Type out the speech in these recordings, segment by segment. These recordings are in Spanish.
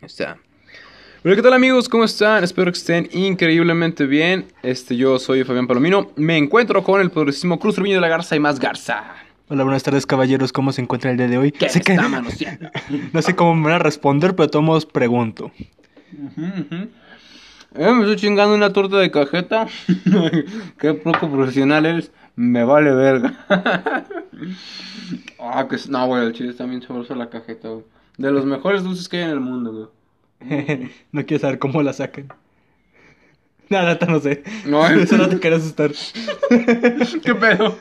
Está. Hola, ¿qué tal amigos? ¿Cómo están? Espero que estén increíblemente bien. Este, yo soy Fabián Palomino. Me encuentro con el poderosísimo Cruz Treviño de la Garza y más Garza. Hola, buenas tardes, caballeros. ¿Cómo se encuentra el día de hoy? No sé cómo me van a responder, pero todos modos pregunto. Eh, me estoy chingando una torta de cajeta. Qué poco profesional eres. Me vale verga. ah, que no, güey, el chile está bien sabroso la cajeta, güey. De los mejores dulces que hay en el mundo, güey. no quiero saber cómo la sacan. Nada, neta, no sé. No, Eso no te quería asustar. ¿Qué pedo?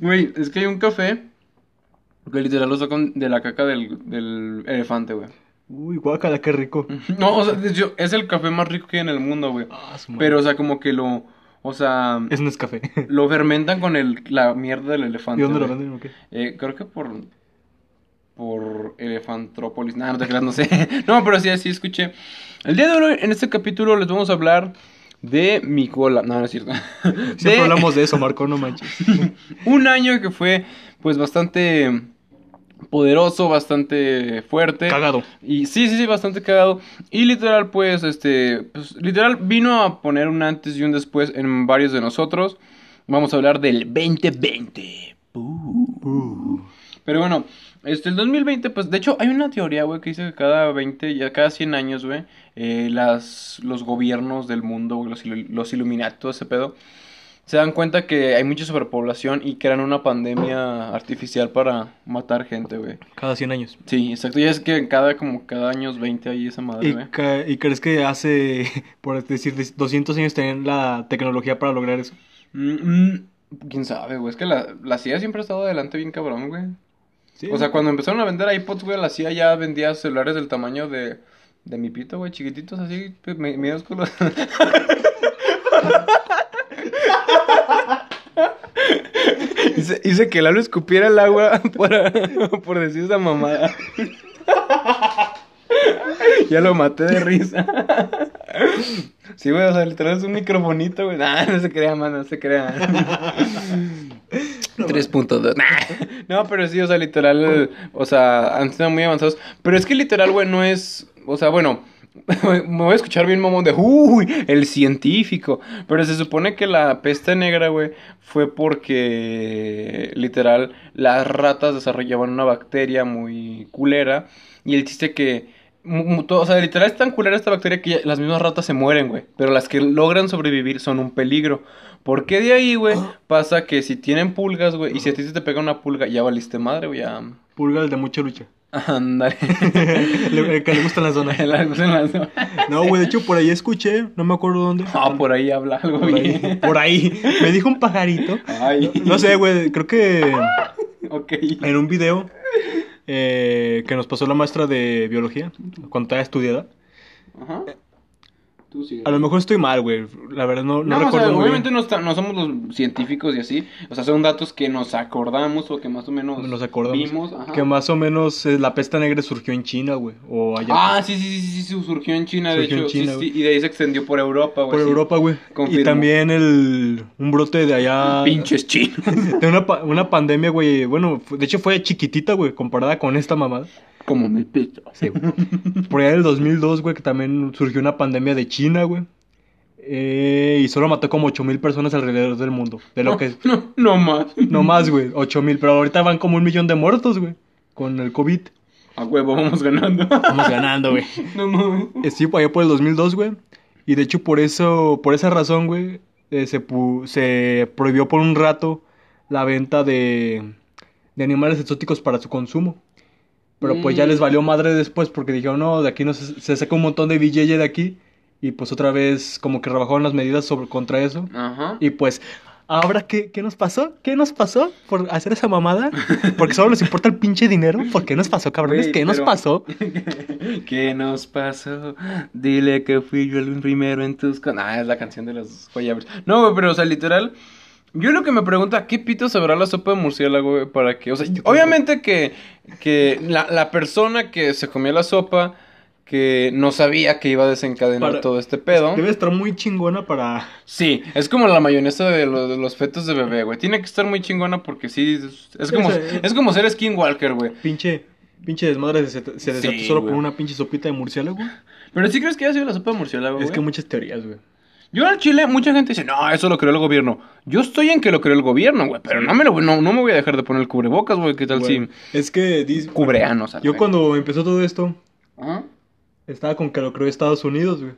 Güey, es que hay un café que literal lo sacan de la caca del, del elefante, güey. Uy, guácala, qué rico. No, o sea, hecho, es el café más rico que hay en el mundo, güey. Ah. Pero, o sea, como que lo, o sea, Es Nescafé. lo fermentan con el, la mierda del elefante. ¿Y dónde lo venden o qué? Eh, creo que por, por Elefantrópolis. Nah, no te creas, no sé. no, pero sí, así escuché. El día de hoy, en este capítulo, les vamos a hablar de mi cola. No, no es cierto. Siempre De- hablamos de eso, Marco, no manches. un año que fue pues bastante poderoso, bastante fuerte. Cagado. Y sí, sí, sí, bastante cagado. Y literal, pues, este, pues, literal vino a poner un antes y un después en varios de nosotros. Vamos a hablar del 2020. Uh. Pero bueno, este, el 2020, pues, de hecho, hay una teoría, güey, que dice que cada 20, ya cada 100 años, güey, eh, las, los gobiernos del mundo, los, los Illuminati, todo ese pedo, se dan cuenta que hay mucha sobrepoblación y crean una pandemia artificial para matar gente, güey. Cada 100 años. Sí, exacto. Y es que cada, como cada años 20 hay esa madre, ¿Y, güey. ca- ¿Y crees que hace, por decir, 200 años tenían la tecnología para lograr eso? Mm, mm, quién sabe, güey. Es que la, la CIA siempre ha estado adelante bien cabrón, güey. Sí. O sea, cuando empezaron a vender iPods, güey, la CIA ya vendía celulares del tamaño de, de mi pito, güey, chiquititos así, mi- minúsculos. hice, hice que Lalo escupiera el agua para, por decir esa mamada. ya lo maté de risa. Sí, güey, o sea, literal es un microfonito, güey. Nah, no se crea, mano, no se crea. 3.2. Nah. No, pero sí, o sea, literal, o sea, han sido muy avanzados. Pero es que literal, güey, no es, o sea, bueno, me voy a escuchar bien mamón de, uy, el científico. Pero se supone que la peste negra, güey, fue porque, literal, las ratas desarrollaban una bacteria muy culera. Y el chiste que, o sea, literal es tan culera esta bacteria que ya- las mismas ratas se mueren, güey. Pero las que logran sobrevivir son un peligro. Porque de ahí, güey, pasa que si tienen pulgas, güey, y si a ti se te pega una pulga, ya valiste madre, güey, ya. Pulga el de mucha lucha. Ándale. Le- el que le gusta la zona. Las- las- No, güey, de hecho por ahí escuché, no me acuerdo dónde. Ah, por ahí habla algo, Por ahí, güey. por ahí. Me dijo un pajarito. Ay. No sé, güey, creo que Ok. en un video eh, que nos pasó la maestra de biología, cuando estaba estudiada. Ajá. Tú sigue. A lo mejor estoy mal, güey. La verdad no, no, No, o recuerdo sea, muy obviamente bien. no, está- no somos los científicos y así. O sea, son datos que nos acordamos o que más o menos Nos acordamos. vimos. Ajá. Que más o menos eh, la peste negra surgió en China, güey. O allá. Ah, sí, sí, sí, sí, sí, surgió en China, de en hecho. China, sí, sí, y de ahí se extendió por Europa, güey. por sí. Europa, güey. Y también el un brote de allá. Pinches chinos. De una, pa- una pandemia, güey. Bueno, de hecho fue chiquitita, güey, comparada con esta mamada. Como mi pito. Sí, güey. Por allá del 2002, güey, que también surgió una pandemia de China, güey. Eh, y solo mató como 8000 personas alrededor del mundo. De lo no, que. no, no más. No más, güey. 8000. Pero ahorita van como un millón de muertos, güey. Con el COVID. A huevo, vamos ganando. Vamos ganando, güey. no mames. Eh, Sí, por allá por el 2002, güey. Y de hecho, por eso, por esa razón, güey, eh, se, pu- se prohibió por un rato la venta de, de animales exóticos para su consumo. Pero pues ya Mm. les valió madre después porque dijeron, no, de aquí no se, se saca un montón de billete de aquí. Y pues otra vez como que rebajaron las medidas sobre, contra eso. Ajá. Y pues, ¿ahora qué, qué nos pasó? ¿Qué nos pasó por hacer esa mamada? Porque solo les importa el pinche dinero. ¿Por qué nos pasó, cabrones? Güey, ¿Qué nos pero- pasó? ¿Qué nos pasó? Dile que fui yo el primero en tus... Ah, es la canción de los Follabers. No, güey, pero, o sea, literal... Yo lo que me pregunto, ¿qué pito sabrá la sopa de murciélago, güey? Para que... O sea, obviamente que, que la, la persona que se comía la sopa... Que no sabía que iba a desencadenar Para- todo este pedo. Debe estar muy chingona para... Sí, es como la mayonesa de, lo- de los fetos de bebé, güey. Tiene que estar muy chingona porque sí... Es, es como, Ese- es como ser skinwalker, güey. Pinche, Pinche desmadre se, se desató Sí, solo güey. por una pinche sopita de murciélago. Pero sí crees que haya sido la sopa de murciélago, Es güey? que muchas teorías, güey. Yo al Chile, mucha gente dice, no, eso lo creó el gobierno. Yo estoy en que lo creó el gobierno, güey. Pero no me, lo, no, no me voy a dejar de poner el cubrebocas, güey. ¿Qué tal Bueno, Es que dice... si cubreanos? Yo cuando empezó todo esto, Ajá. estaba con que lo creó Estados Unidos, güey.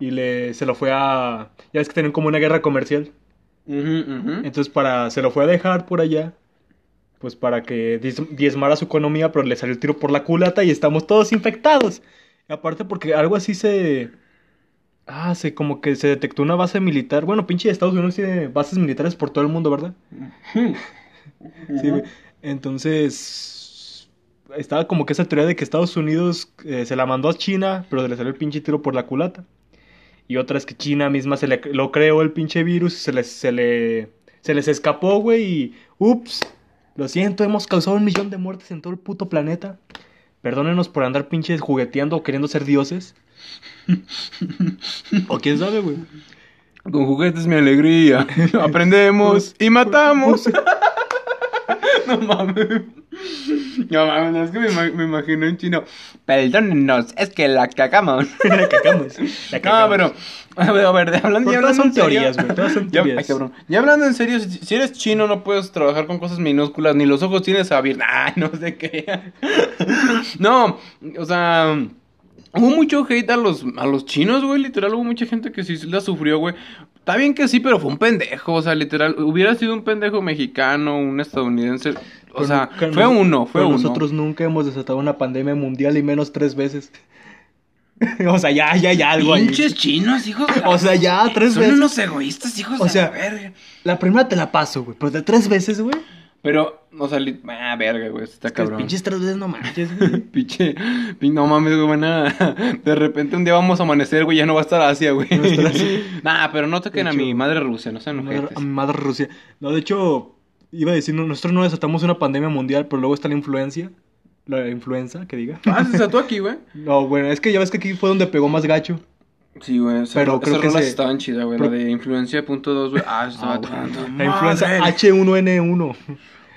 Y le, se lo fue a... Ya es que tenían como una guerra comercial. Entonces para... Se lo fue a dejar por allá. Pues para que dis- diezmara su economía, pero le salió el tiro por la culata y estamos todos infectados. Aparte porque algo así se... Ah, se como que se detectó una base militar. Bueno, pinche Estados Unidos tiene bases militares por todo el mundo, ¿verdad? Sí, güey. Entonces, estaba como que esa teoría de que Estados Unidos eh, se la mandó a China, pero se le salió el pinche tiro por la culata. Y otra es que China misma se le lo creó el pinche virus, se les, se le, se les escapó, güey, y ups, lo siento, hemos causado un millón de muertes en todo el puto planeta. Perdónenos por andar pinches jugueteando o queriendo ser dioses. O quién sabe, güey. Con juguetes mi alegría. Aprendemos y matamos. no mames. No mames, no, es que me, ima- me imagino un chino. Perdónenos, es que la cagamos. la cagamos. La No, cagamos. pero. A ver, a ver, hablando, ya hablando son en teorías, güey, todas son Ya- teorías. ay, cabrón. Ya hablando en serio, si, si eres chino no puedes trabajar con cosas minúsculas, ni los ojos tienes abiertos. Ay, no sé qué. no, o sea. Hubo mucho hate a los, a los chinos, güey. Literal, hubo mucha gente que sí la sufrió, güey. Está bien que sí, pero fue un pendejo. O sea, literal, hubiera sido un pendejo mexicano, un estadounidense. O sea, fue uno, fue uno. Nosotros nunca hemos desatado una pandemia mundial y menos tres veces. o sea, ya, ya, ya, algo ahí. Pinches chinos, hijos de la- O sea, ya tres Son veces. unos egoístas, hijos O de sea, la verga. La primera te la paso, güey. Pero de tres veces, güey. Pero, o sea, li- ah, verga, güey, está Que cabrón. pinches tres veces no manches, güey. Pinche, pin- no mames, güey, van a- De repente un día vamos a amanecer, güey, ya no va a estar Asia, güey. No estar Asia. nah, pero no toquen a mi madre Rusia, no sean ojetes. a mi madre Rusia. No, de hecho, iba a decir, no, nosotros no desatamos una pandemia mundial, pero luego está la influencia. La influenza, que diga. Ah, se desató aquí, güey. No, bueno, es que ya ves que aquí fue donde pegó más gacho. Sí, güey, esa- Pero creo que se- estaban chidas, güey. La de influencia punto dos, güey. Ah, estaba tanto. La influenza H1N1.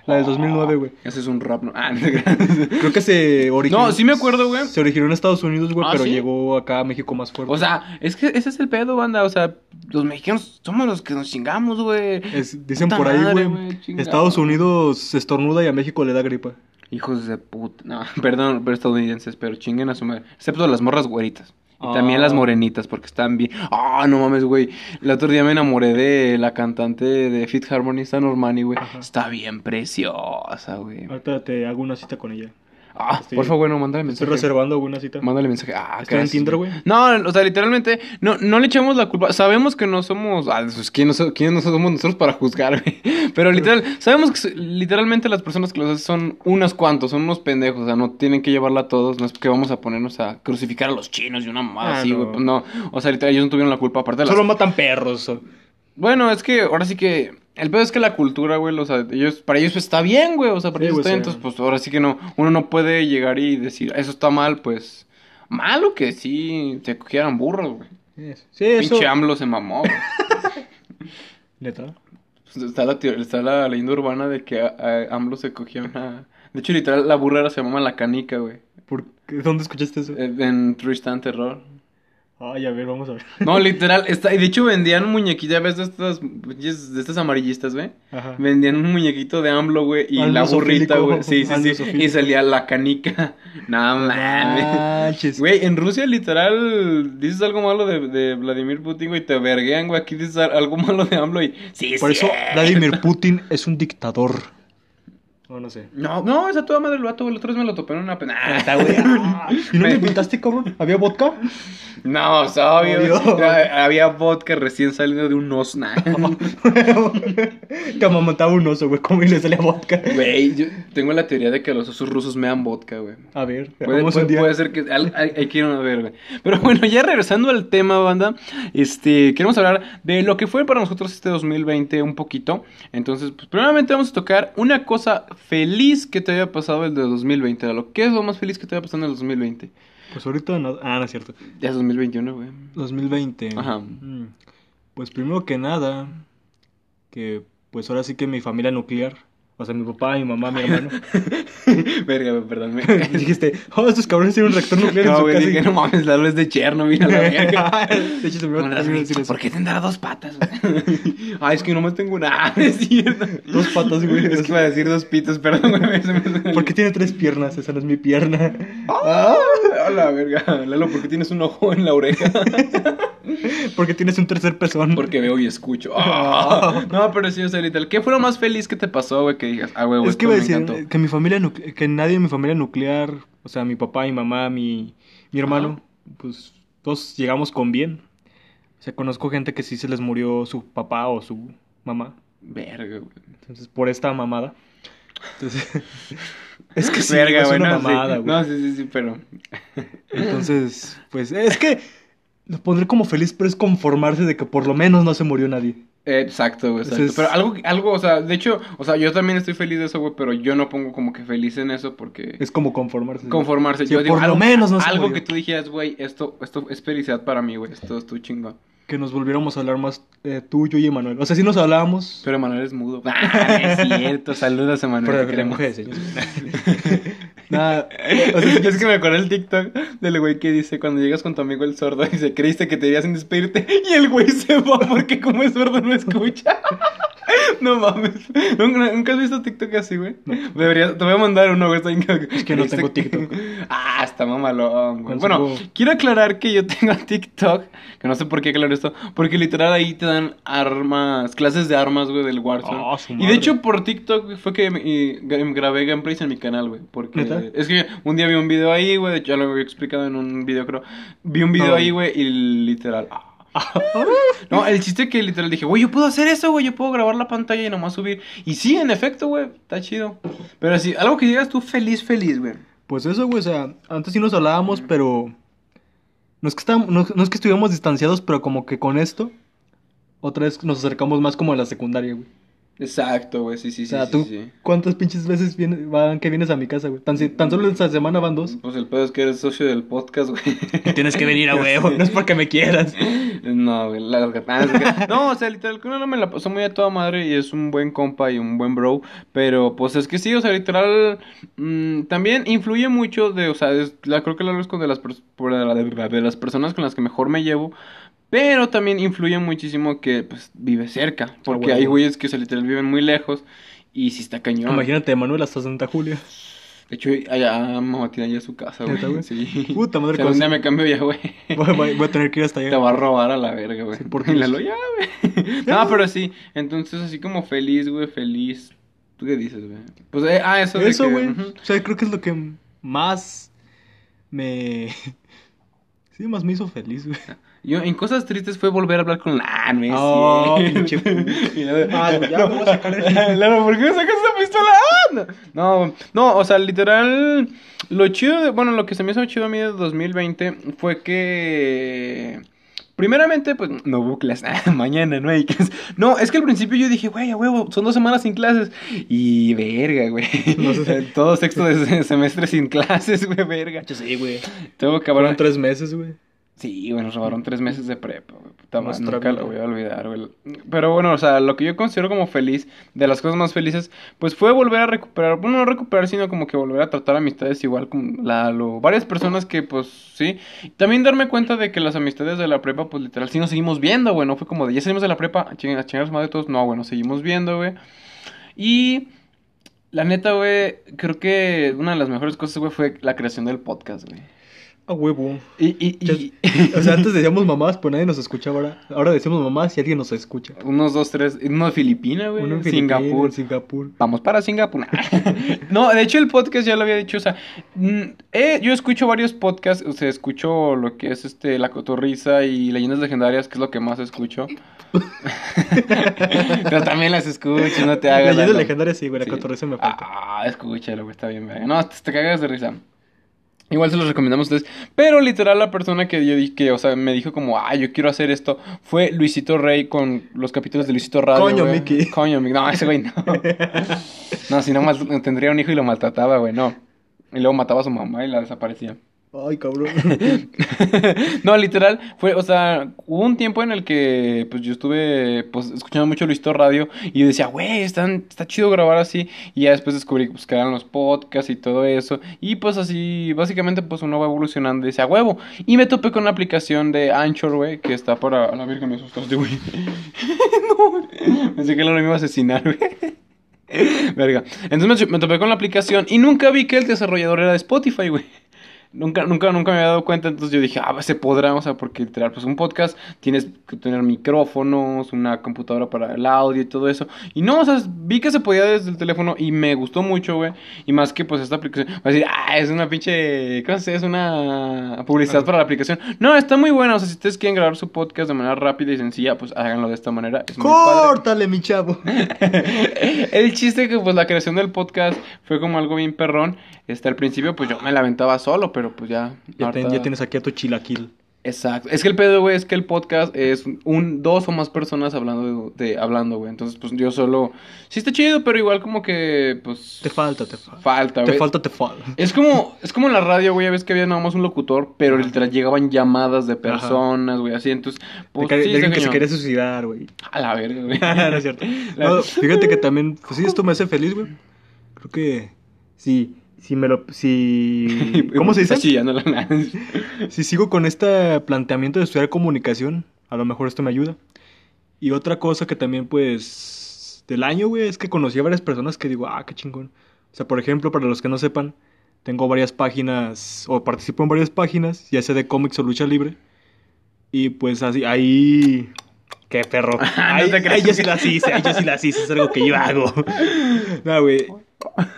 La del 2009, güey. Ese es un rap, ¿no? Ah. Creo que se originó. No, sí me acuerdo, güey. Se originó en Estados Unidos, güey, ¿Ah, pero sí? llegó acá a México más fuerte. O sea, es que ese es el pedo, banda. O sea, los mexicanos somos los que nos chingamos, güey. Dicen puta por ahí, güey. Estados Unidos se estornuda y a México le da gripa. Hijos de puta. No, perdón, pero estadounidenses, pero chinguen a su madre. Excepto las morras güeritas. Y Ah. también las morenitas, porque están bien. Ah, no mames, güey. El otro día me enamoré de la cantante de Fit Harmony, Stan Normani, güey. Está bien preciosa, güey. Ahorita te hago una cita con ella. Ah, Estoy- por favor, no, mándale Estoy mensaje. reservando una cita. Mándale mensaje. Ah, ¿Está en Tinder, güey? No, o sea, literalmente, no, no le echamos la culpa. Sabemos que no somos. Ah, pues, ¿quién no, so- quién no somos nosotros para juzgar, güey? Pero literal, sabemos que literalmente las personas que los hacen son unos cuantos, son unos pendejos. O sea, no tienen que llevarla a todos. No es que vamos a ponernos a crucificar a los chinos y una mamada Ah, así, güey. Pues no. O sea, literal, ellos no tuvieron la culpa. Aparte de las Solo matan perros. bueno, es que ahora sí que. El pedo es que la cultura, güey, o sea, ellos, para ellos está bien, güey. O sea, para Sí, ellos está bien. Entonces, pues ahora sí que no. Uno no puede llegar y decir, eso está mal, pues. Malo que sí se cogieran burros, güey. Sí, eso. Pinche AMLO se mamó. Neta. Pues, está, la, está la leyenda urbana de que a- a- AMLO se cogía una. De hecho, literal, la burrera se llama la canica, güey. ¿Por qué? ¿Dónde escuchaste eso? Eh, En Tristan Terror. Ay, a ver, vamos a ver. No, literal, está, y de hecho vendían ya ves de estas, de estas amarillistas, güey. Ajá. Vendían un muñequito de AMLO, güey, y la burrita, güey. Sí, sí, sí. Y salía la canica. No mames. Manches. Güey, en Rusia, literal, dices algo malo de, de Vladimir Putin, güey, te verguean, güey. Aquí dices algo malo de AMLO y. Sí, Por eso. Vladimir Putin es un dictador. No, no sé. No, no, esa toda madre el vato, güey. La otra vez me lo topé en una pena. Está, güey. Ah, ¿Y no me invitaste, cabrón? ¿Había vodka? No, es obvio. Había vodka recién salido de un osna. Te amamantaba un oso, güey. ¿Cómo y le salía vodka? Güey, yo tengo la teoría de que los osos rusos me dan vodka, güey. A ver, Puede, vamos puede- un día. puede ser que al- hay, hay que ir a ver, güey. Pero bueno, ya regresando al tema, banda, este, queremos hablar de lo que fue para nosotros este 2020 un poquito. Entonces, pues primeramente vamos a tocar una cosa feliz que te haya pasado el de 2020. Lo ¿Qué es lo más feliz que te haya pasado en el 2020? Pues ahorita no. Ah, no es cierto. Ya es 2021, güey. 2020. Ajá. Mm, Pues primero que nada, que pues ahora sí que mi familia nuclear O sea, mi papá, mi mamá, mi hermano. Verga, perdón. me- Dijiste, oh, estos cabrones tienen un reactor nuclear en No, su güey, casa. dije, no mames, Lalo es de Chernobyl, la verga. de hecho, se me iba a decir eso. ¿Por qué tendrá dos patas, güey? Ah, es que nomás tengo una. Ah. Dos patas, güey. Es que iba a decir dos pitos, perdón, ¿Por qué tiene tres piernas? Esa no es mi pierna. A la verga. Lalo, ¿por qué tienes un ojo en la oreja? ¿Por qué tienes un tercer pezón? Porque veo y escucho. Ah. No, pero sí, o sea, literal. ¿Qué fue lo más feliz que te pasó, güey? Que digas, ah, güey, Es que me decir encantó. que mi familia que nadie en mi familia nuclear, o sea, mi papá, mi mamá, mi, mi hermano, pues todos llegamos con bien. O sea, conozco gente que sí se les murió su papá o su mamá. Verga, güey. Entonces, por esta mamada. Entonces, es que sí, Verga, es una mamada, güey. no, sí, sí, sí, pero. Entonces, pues es que lo pondré como feliz, pero es conformarse de que por lo menos no se murió nadie. Exacto, güey, exacto. Entonces- Pero algo, algo, o sea, de hecho, o sea, yo también estoy feliz de eso, güey, pero yo no pongo como que feliz en eso porque... Es como conformarse. Conformarse. Sí, yo digo, por lo algo, menos no se algo murió. que tú dijeras, güey, esto, esto es felicidad para mí, güey, esto es tu chingón. Que nos volviéramos a hablar más eh, tú, yo y Emanuel. O sea, sí nos hablábamos. Pero Emanuel es mudo. Ah, es cierto, saludos, Emanuel. Pero de señores. Nada. O sea, es que me acordé el TikTok del güey que dice cuando llegas con tu amigo el sordo y dice, creíste que te irías sin despedirte y el güey se va porque como es sordo no escucha. no mames. ¿Nunca, nunca has visto TikTok así, güey? Deberías, te voy a mandar uno, güey. Es que no ¿Creíste tengo TikTok. ah, está mamalón, güey. ¿Cuál Bueno, quiero aclarar que yo tengo TikTok, que no sé por qué aclarar esto, porque literal ahí te dan armas, clases de armas, güey, del Warzone. Ah, y de hecho por TikTok fue que me- y gra- grabé gameplays en mi canal, güey. Porque ¿Neta? es que un día vi un video ahí, güey, de hecho ya lo había explicado en un video, creo. Vi un video Ah. ahí, güey, y literal. ah. No, el chiste que literal dije, güey, yo puedo hacer eso, güey, yo puedo grabar la pantalla y nomás subir. Y sí, en efecto, güey, está chido. Pero sí, algo que digas tú feliz, feliz, güey. Pues eso, güey, o sea, antes sí nos hablábamos, pero no es que estábamos, no, es que estuviéramos distanciados, pero como que con esto otra vez nos acercamos más como a la secundaria, güey. Exacto, güey, sí, sí, o sea, sí, tú sí, sí. cuántas pinches veces vienes, van que vienes a mi casa, güey. Tan, si- tan solo esta semana van dos. Pues el pedo es que eres socio del podcast, güey. Tienes que venir a huevo, no es porque me quieras. No, güey, la gatanas. No, o sea, literal, que uno me la pasó muy a toda madre y es un buen compa y un buen bro. Pero, pues es que sí, o sea, literal, mm, también influye mucho de, o sea, es- la, creo que la es con de las, de las personas con las que mejor me llevo. Pero también influye muchísimo que, pues, vive cerca. Porque huevo. hay güeyes que, o sea, literal, viven muy lejos. Y si está cañón. Imagínate, Manuel hasta Santa Julia. De hecho, allá me voy a tirar ya a su casa, güey. Sí. Puta madre, algún cosa. día me cambio ya, güey. Voy, voy- voy a tener que ir hasta Te allá. va a robar a la verga, güey. Sí, porque- Y Lalo, ya, güey. no, pero sí. Entonces, así como feliz, güey, feliz. ¿Tú qué dices, güey? Pues, eh, ah, eso de Eso, que- güey. O sea, creo que es lo que más me... Sí, más me hizo feliz, güey. Yo, en cosas tristes fue volver a hablar con la... no es Oh, pinche Ah, ya me voy a sacar el- Lalo, ¿por qué me sacas esa pistola? Ah, No, no, o sea, literal... Lo chido, de- bueno, lo que se me hizo chido a mí de 2020 fue que... Primeramente, pues, no hubo clases. Mañana no hay clases. No, es que al principio yo dije, güey, a huevo, son dos semanas sin clases. Y verga, güey. No sé. Todo sexto de se- semestre sin clases, güey, verga. Sí, güey. Tengo que Fueron tres meses, güey. Sí, bueno, nos robaron tres meses de prepa, güey. Puta madre, nunca lo voy a olvidar, güey. Pero bueno, o sea, lo que yo considero como feliz, de las cosas más felices, pues fue volver a recuperar, bueno, no recuperar, sino como que volver a tratar amistades igual como la, lo, varias personas que, pues, sí. También darme cuenta de que las amistades de la prepa, pues, literal, sí nos seguimos viendo, güey. No fue como de, ya salimos de la prepa, a chingar a su madre todos. No, nos seguimos viendo, güey. Y... La neta, güey, creo que una de las mejores cosas, güey, fue la creación del podcast, güey. A huevo. Y, y, y... O sea, antes decíamos mamás, pero nadie nos escuchaba ahora. Ahora decimos mamás y alguien nos escucha. Unos dos, tres. Uno de Filipina, güey. Uno en Filipinas, Singapur. en Singapur. Vamos para Singapur. no, de hecho el podcast ya lo había dicho, o sea, mm, eh, yo escucho varios podcasts, o sea, escucho lo que es este La Cotorrisa y Leyendas Legendarias, que es lo que más escucho. Pero también las escucho, no te hagas. Leyenda Lalo. legendaria sí, güey, la Sí. cotorriza me falta. Ah, escúchalo, güey, está bien, güey. No, te, te cagas de risa. Igual se los recomendamos a ustedes. Pero literal, la persona que yo dije, o sea, me dijo como, ah, yo quiero hacer esto, fue Luisito Rey con los capítulos de Luisito Radio. Coño. Mickey. Coño, Mickey. No, ese güey no. no, si no mal- tendría un hijo y lo maltrataba, güey, no. Y luego mataba a su mamá y la desaparecía. Ay, cabrón. no, literal, fue, o sea, hubo un tiempo en el que, pues, yo estuve, pues, escuchando mucho Luisito Radio y decía, güey, están, está chido grabar así, y ya después descubrí, pues, que eran los podcasts y todo eso, y pues así, básicamente, pues, uno va evolucionando y decía, huevo, y me topé con una aplicación de Anchor, güey, que está para, a la verga, me asustaste, güey. no, pensé que lo me iba a asesinar, güey. Verga. Entonces me, me topé con la aplicación y nunca vi que el desarrollador era de Spotify, güey. Nunca, nunca, nunca me había dado cuenta, entonces yo dije, ah, se podrá, o sea, porque literal, pues un podcast tienes que tener micrófonos, una computadora para el audio y todo eso. Y no, o sea, vi que se podía desde el teléfono y me gustó mucho, güey. Y más que pues esta aplicación, va a decir, ah, es una pinche, ¿cómo se dice? Es una publicidad para la aplicación. No, está muy buena, o sea, si ustedes quieren grabar su podcast de manera rápida y sencilla, pues háganlo de esta manera. Es. Córtale, mi chavo. el chiste que pues la creación del podcast fue como algo bien perrón. Este, al principio pues yo me la aventaba solo, pero pues ya... Ya, ten- ahorita- ya tienes aquí a tu chilaquil. Exacto. Es que el pedo, güey, es que el podcast es un, dos o más personas hablando de, de- hablando, güey. Entonces, pues yo solo... Sí está chido, pero igual como que, pues... Te falta, te falta. Falta, Te güey. falta, te falta. Es como, es como en la radio, güey, ya ves que había nada más un locutor, pero literal llegaban llamadas de personas, güey, así, entonces, De, pues, que- sí, de alguien está que se quería suicidar, güey. A la verga, güey. no es cierto. No, fíjate que también, pues sí, esto me hace feliz, güey. Creo que sí, si me lo, si, ¿cómo se dice? Si sigo con este planteamiento de estudiar comunicación, a lo mejor esto me ayuda. Y otra cosa que también, pues, del año, güey, es que conocí a varias personas que digo, ah, qué chingón. O sea, por ejemplo, para los que no sepan, tengo varias páginas, o participo en varias páginas, ya sea de cómics o lucha libre. Y pues así, ahí... Qué perro. ahí, te creas. ahí yo sí las hice, ahí yo sí las hice, es algo que yo hago. No, güey.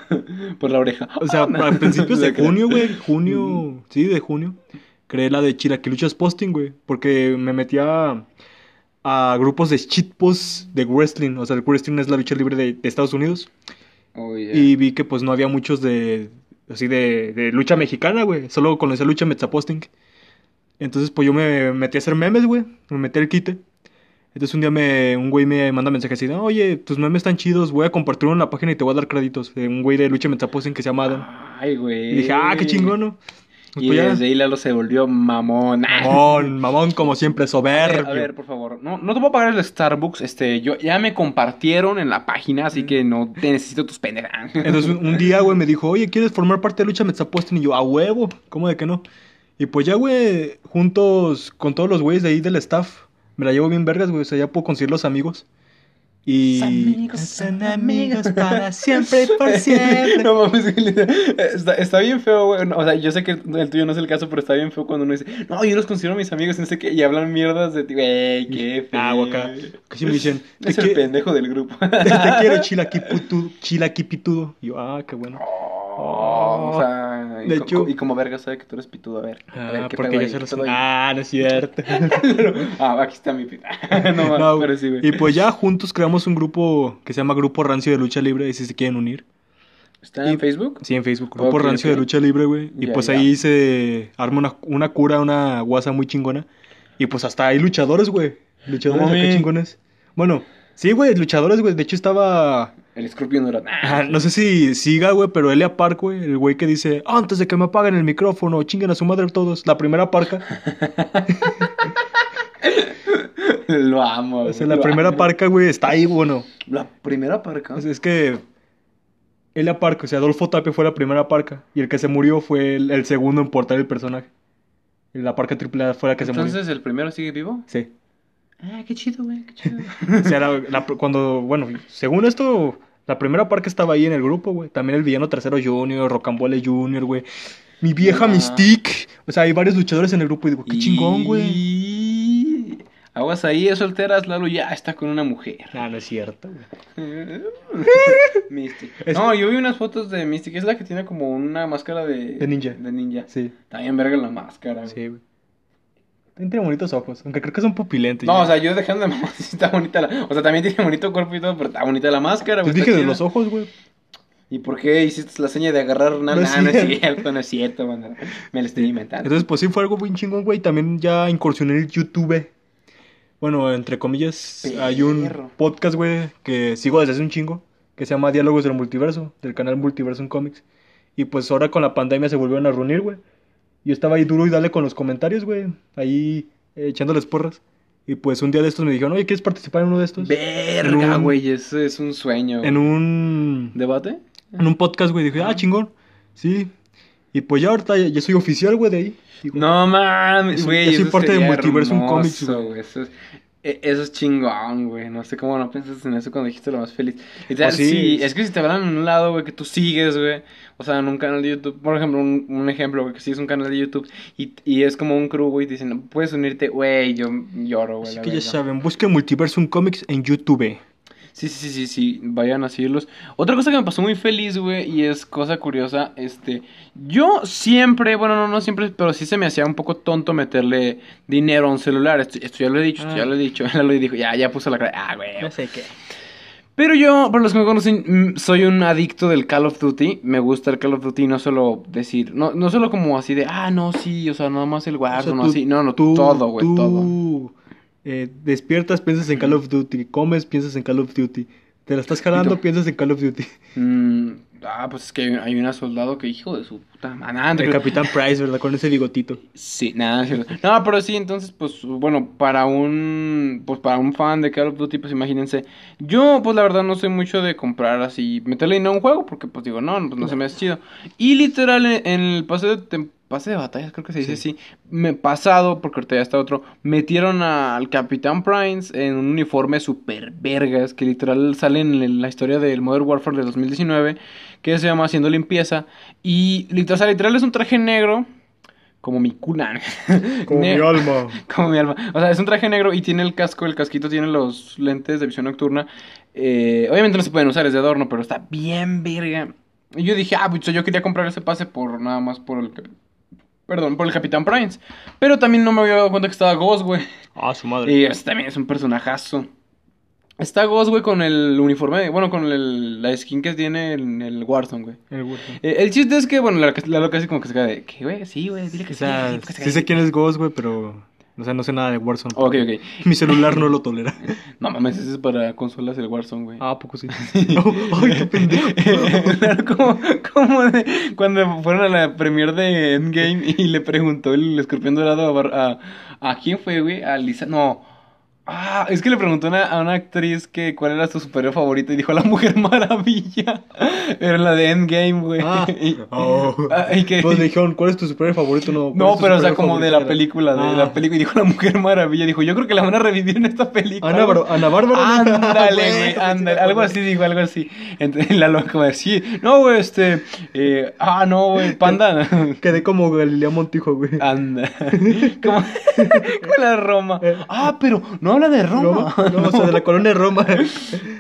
Por la oreja. O sea, a principios de junio, güey. Junio, sí, de junio. Creé la de Chilaquiluchas Posting, güey. Porque me metía a grupos de shitposts de wrestling. O sea, el wrestling es la lucha libre de, de Estados Unidos. Oh, yeah. Y vi que pues no había muchos de, así de, de lucha mexicana, güey. Solo conocía lucha Metzaposting. Entonces, pues yo me metí a hacer memes, güey. Me metí al quite. Entonces un día me, un güey me manda mensaje así, oye, tus memes están chidos, voy a compartirlo en la página y te voy a dar créditos. De un güey de lucha Metzaposting que se llama Adam. Ay, güey. Y dije, ah, qué chingón, ¿no? Pues Y ya. desde ahí Lalo se volvió mamón. Mamón, mamón, como siempre, A ver, soberbio. a ver, por favor. No, no te puedo pagar el Starbucks. Este, yo ya me compartieron en la página, así que no te necesito tus pendejas. Entonces un, día, güey, me dijo, oye, ¿quieres formar parte de Lucha Metzaposting? Y yo, a huevo, ¿cómo de que no? Y pues ya, güey, juntos con todos los güeyes de ahí del staff, me la llevo bien vergas, güey, o sea, ya puedo conseguir los amigos. Y... Amigos, Son amigos para siempre y por siempre. No mames, está, está bien feo, güey. O sea, yo sé que el tuyo no es el caso, pero está bien feo cuando uno dice, no, yo los considero mis amigos, y no sé qué, y hablan mierdas de ti, güey, qué feo. Ah, guaca. Que me dicen, Es el pendejo del grupo. te, te quiero chilaquipitudo, chilaquipitudo. Y yo, ah, qué bueno. Oh, o sea, y, De hecho- y como verga sabe que tú eres pitudo, a ver. a ver, Ah, ¿qué porque yo ahí? se los... Ah, no es cierto. ah, aquí está mi pita. no No, pero sí, güey. y pues ya juntos creamos un grupo que se llama Grupo Rancio de Lucha Libre, y si se quieren unir. ¿Está en Facebook? Sí, en Facebook, Grupo Rancio de Lucha Libre, güey. Y pues ahí se arma una, una cura, una guasa muy chingona. Y pues hasta hay luchadores, güey. Luchadores No acá chingones. Bueno, sí, güey, luchadores, güey. De hecho estaba... El Scorpion Dorado. Ah, no sé si siga, güey, pero Elia Park, güey, el güey que dice, antes de que me apaguen el micrófono, chinguen a su madre todos. La primera parca. Lo amo. O sea, güey, la primera amo. parca, güey, está ahí, bueno. La primera parca. Sea, es que Elia Park, o sea, Adolfo Tapia fue la primera parca. Y el que se murió fue el, el segundo en portar el personaje. Y la parca triple A fue la que se murió. Entonces, ¿el primero sigue vivo? Sí. Ah, qué chido, güey, qué chido. O sea, la- la- cuando, bueno, según esto, la primera parca estaba ahí en el grupo, güey. También el villano tercero Junior, Rocambole Junior, güey. Mi vieja Ah. Mystique. O sea, hay varios luchadores en el grupo y digo, qué chingón, güey. Aguas ahí, es solteras, Lalo ya está con una mujer. Ah, no es cierto, güey. Mystic. Es- No, yo vi unas fotos de Mystic, es la que tiene como una máscara de... De ninja. De ninja. Sí, También verga la máscara. güey. sí, güey. También Tiene bonitos ojos, aunque creo que son pupilentes. No, ya. o sea, yo dejando de mamá, sí está bonita la... O sea, también tiene bonito cuerpo y todo, pero está bonita la máscara, Te güey. dije está de los ojos, güey. ¿Y por qué hiciste la seña de agarrar una? No No, es no, es cierto. no es cierto, banda. Me lo estoy inventando. Entonces, pues sí fue algo muy chingón, güey. También ya incursioné en el YouTube. Bueno, entre comillas, hay un podcast, güey, que sigo desde hace un chingo, que se llama Diálogos del Multiverso, del canal Multiverso en Comics. Y pues ahora con la pandemia se volvieron a reunir, güey. Yo estaba ahí duro y dale con los comentarios, güey. Ahí eh, echándoles porras. Y pues un día de estos me dijeron, oye, ¿quieres participar en uno de estos? Verga, un- güey, eso es un sueño. En un, ¿Debate? en un podcast, güey. Dije, ah, chingón. Sí. Y pues ya ahorita ya, soy oficial, güey, de ahí. Digo, No mames, güey. yo soy parte de Multiversum hermoso, Comics, güey. Eso es, e- eso es chingón, güey. No sé cómo no piensas en eso cuando dijiste lo más feliz. Y tal, Pues sí. sí, es que si te verán en un lado, güey, que tú sigues, güey. O sea, en un canal de YouTube. Por ejemplo, un, un ejemplo, güey, que sigues un canal de YouTube y, y es como un crew, güey, dicen, puedes unirte, güey. Yo lloro, güey. Así que ya saben, busquen Multiversum Comics en YouTube. Sí, sí, sí, sí, sí, vayan a seguirlos. Otra cosa que me pasó muy feliz, güey, y es cosa curiosa, este, yo siempre, bueno, no, no siempre, pero sí se me hacía un poco tonto meterle dinero a un celular. Esto, esto ya lo he dicho, esto ya Ah. lo he dicho, ya lo dijo, ya, ya puso la cara, ah, güey. sé qué. Pero yo, para los que me conocen, mm, soy un adicto del Call of Duty. Me gusta el Call of Duty, no solo decir, no, no solo como así de, ah, no, sí, o sea, nada más el Warzone, o así. No, no, todo, güey, todo. Eh, despiertas, piensas en Call of Duty. Comes, piensas en Call of Duty. Te la estás jalando, piensas en Call of Duty. Mm, ah, pues es que hay, hay una soldado que, hijo de su puta madre. El. Capitán Price, ¿verdad? Con ese bigotito. Sí, nada. No, pero sí, entonces, pues, bueno, para un, pues, para un fan de Call of Duty, pues, imagínense. Yo, pues, la verdad, no soy mucho de comprar así, meterle dinero a un juego, porque, pues, digo, no, pues, no se me hace chido. Y literal, en, en el pase de, pase de batallas, creo que se dice así, me pasado, porque ahorita ya está otro, metieron al Capitán Price en un uniforme super vergas, que literal sale en la historia del Modern Warfare de 2019, que se llama Haciendo Limpieza. Y literal, o sea, literal es un traje negro, como mi cuna. Como Ne- mi alma. como mi alma. O sea, es un traje negro y tiene el casco, el casquito tiene los lentes de visión nocturna. Eh, obviamente no se pueden usar, es de adorno, pero está bien verga. Y yo dije, ah, pues yo quería comprar ese pase por nada más por el... Perdón, por el Capitán Prince. Pero también no me había dado cuenta que estaba Ghost, güey. Ah, su madre. Y ese también es un personajazo. Está Ghost, güey, con el uniforme, bueno, con el- la skin que tiene en el Warzone, güey. El gusto. Eh, el chiste es que, bueno, la, la loca así como que se cae de, que, güey, sí, güey, dile que O sí, sea, sí, porque se sí cae". sé quién es Ghost, güey, pero... O sea, no sé nada de Warzone. Ok, ok. Mi celular no lo tolera. No mames, ese es para consolas el Warzone, güey. Ah, ¿a poco sí. Ay, qué pendejo. Claro, como, como de cuando fueron a la premiere de Endgame y le preguntó el escorpión dorado a, a, a quién fue, güey, a Lisa, no. Ah, es que le preguntó a una, a una actriz que cuál era su superhéroe favorito y dijo la Mujer Maravilla. Era la de Endgame, güey. Ah, oh. ah, y que- Pues le dijeron, ¿cuál es tu superhéroe favorito? No, ¿cuál no, pero o sea, como de la película, de Ah. la película. Y dijo la Mujer Maravilla. Dijo, yo creo que la van a revivir en esta película. Ana, Bar- Ana Bárbara. Ándale, Güey, güey, sí, ándale. Algo así, digo, algo así. Entonces la loca me decía, no, güey, este. eh, ah, no, güey, panda. Quedé como Galilea Montijo, güey. Anda. Como, como la Roma. Ah, pero no habla de Roma. Roma, no, o sea, de la colonia Roma.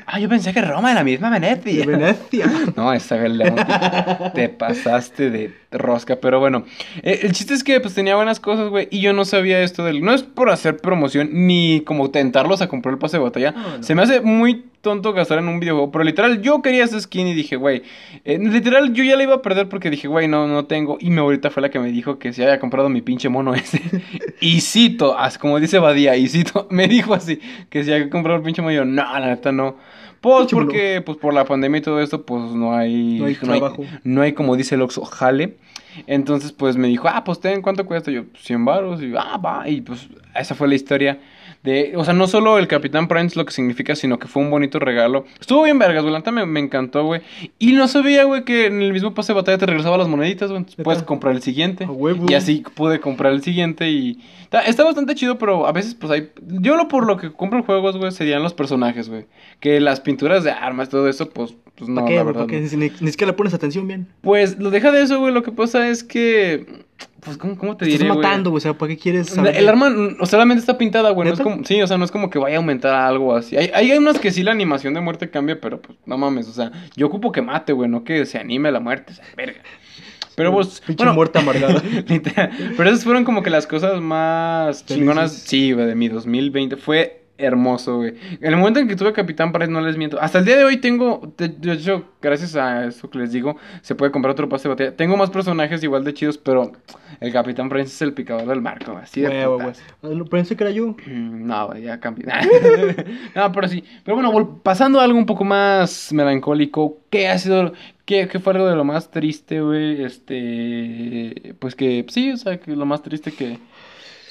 Ah, yo pensé que Roma era la misma De Venecia. Venecia. No, esa Montijo, te pasaste de rosca, pero bueno. Eh, el chiste es que pues tenía buenas cosas, güey, y yo no sabía esto del... No es por hacer promoción ni como tentarlos a comprar el pase de batalla. No, no. Se me hace muy tonto gastar en un videojuego, pero literal yo quería esa skin y dije, güey, eh, literal yo ya la iba a perder porque dije, güey, no, no tengo. Y mi abuelita fue la que me dijo que se había comprado mi pinche mono ese. y cito, como dice Badía, y cito, me dijo así, que si había comprado el pinche mono, y yo, no, la neta no. Pues porque, pues por la pandemia y todo esto, pues no hay... No hay trabajo. no hay, como dice el Oxxo, jale. Entonces, pues me dijo, ah, pues ten, ¿cuánto cuesta? Yo, 100 baros. Y ah, va. Y pues esa fue la historia de. O sea, no solo el Capitán Prince lo que significa, sino que fue un bonito regalo. Estuvo bien, vergas, güey. La neta me, me encantó, güey. Y no sabía, güey, que en el mismo pase de batalla te regresaba las moneditas, güey. Entonces puedes comprar el siguiente. A huevo. Y así pude comprar el siguiente y. Está, está bastante chido, pero a veces, pues hay. Yo lo por lo que compro juegos, güey, serían los personajes, güey. Que las pinturas de armas, todo eso, pues. Pues no, ¿Para qué, la verdad. No. Ni, ni siquiera le pones atención bien. Pues lo deja de eso, güey. Lo que pasa es que. Pues, ¿cómo, cómo te diré, estás matando, güey. O sea, ¿para qué quieres saber? El arma mm, solamente está pintada, güey. No es ¿Neta? como, sí, o sea, no es como que vaya a aumentar algo así. Hay, hay unas que sí la animación de muerte cambia, pero pues no mames. O sea, yo ocupo que mate, güey, no que se anime la muerte. O sea, verga. Pero pues. Pinche bueno, muerte amargada. Pero esas fueron como que las cosas más chingonas. Sí, güey, de mi 2020. Fue hermoso, güey. En el momento en que tuve Capitán Price, no les miento. Hasta el día de hoy tengo, de, hecho, gracias a eso que les digo, se puede comprar otro pase de batalla. Tengo más personajes igual de chidos, pero el Capitán Price es el picador del marco, así de Huevo, que era yo. Mm, No, güey, ya cambié. no, pero sí. Pero bueno, pasando a algo un poco más melancólico, ¿qué ha sido, qué, qué fue algo de lo más triste, güey? Este, pues que, sí, o sea, que lo más triste que,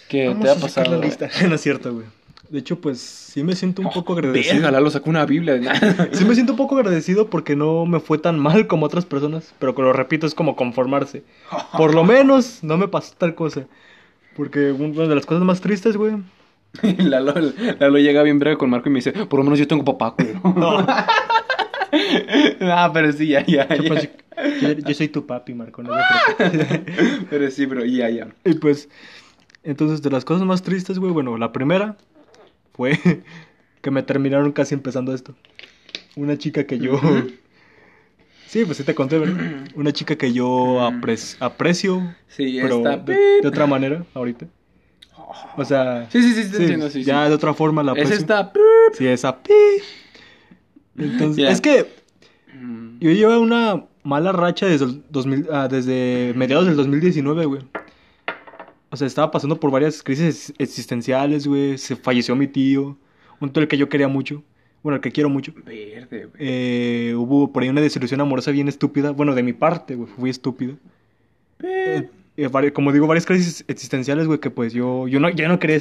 que Vamos te ha a pasado. la lista. no es cierto, güey. De hecho, pues sí me siento un poco Oh, agradecido. Verga, Lalo sacó una Biblia. Sí me siento un poco agradecido porque no me fue tan mal como otras personas, pero que lo repito, es como conformarse. Por lo menos no me pasó tal cosa. Porque una de las cosas más tristes, güey. Lalo, Lalo llega bien breve con Marco y me dice, por lo menos yo tengo papá, güey. No, ah, pero sí, ya, ya, yo, ya. pues, yo- yo soy tu papi, Marco, no. Pero sí, bro, ya, ya. Y pues, entonces de las cosas más tristes, güey, bueno, la primera fue que me terminaron casi empezando esto. Una chica que yo... Sí, pues sí te conté, ¿verdad? Una chica que yo apre- aprecio, Sí, pero de, de otra manera ahorita. O sea, Sí, sí, sí, te entiendo, sí, ya sí. de otra forma la Es aprecio. esta. Sí, esa. Entonces, es que Mm. yo llevo una mala racha desde, el 2000, ah, desde mediados del 2019, güey. O sea, estaba pasando por varias crisis existenciales, güey. Se falleció mi tío, un tío al que yo quería mucho. Bueno, al que quiero mucho. Verde, güey. Eh, hubo por ahí una desilusión amorosa bien estúpida. Bueno, de mi parte, güey, fui estúpida. Eh, eh, vari- como digo, varias crisis existenciales, güey, que pues yo, yo no, ya no quería,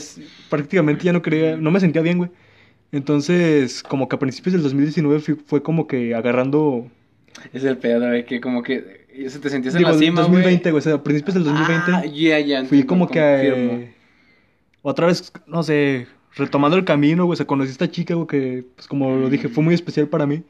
prácticamente ya no quería, no me sentía bien, güey. Entonces, como que a principios del 2019 fui- fue como que agarrando, Es el pedo, güey, que como que se te sentías en digo, la cima, 2020, güey, o sea, a principios del 2020 Ah, ya, ya. fui entiendo, como que eh, otra vez, no sé, retomando el camino, güey, o sea, conocí a esta chica, güey, que, pues como lo dije, fue muy especial para mí.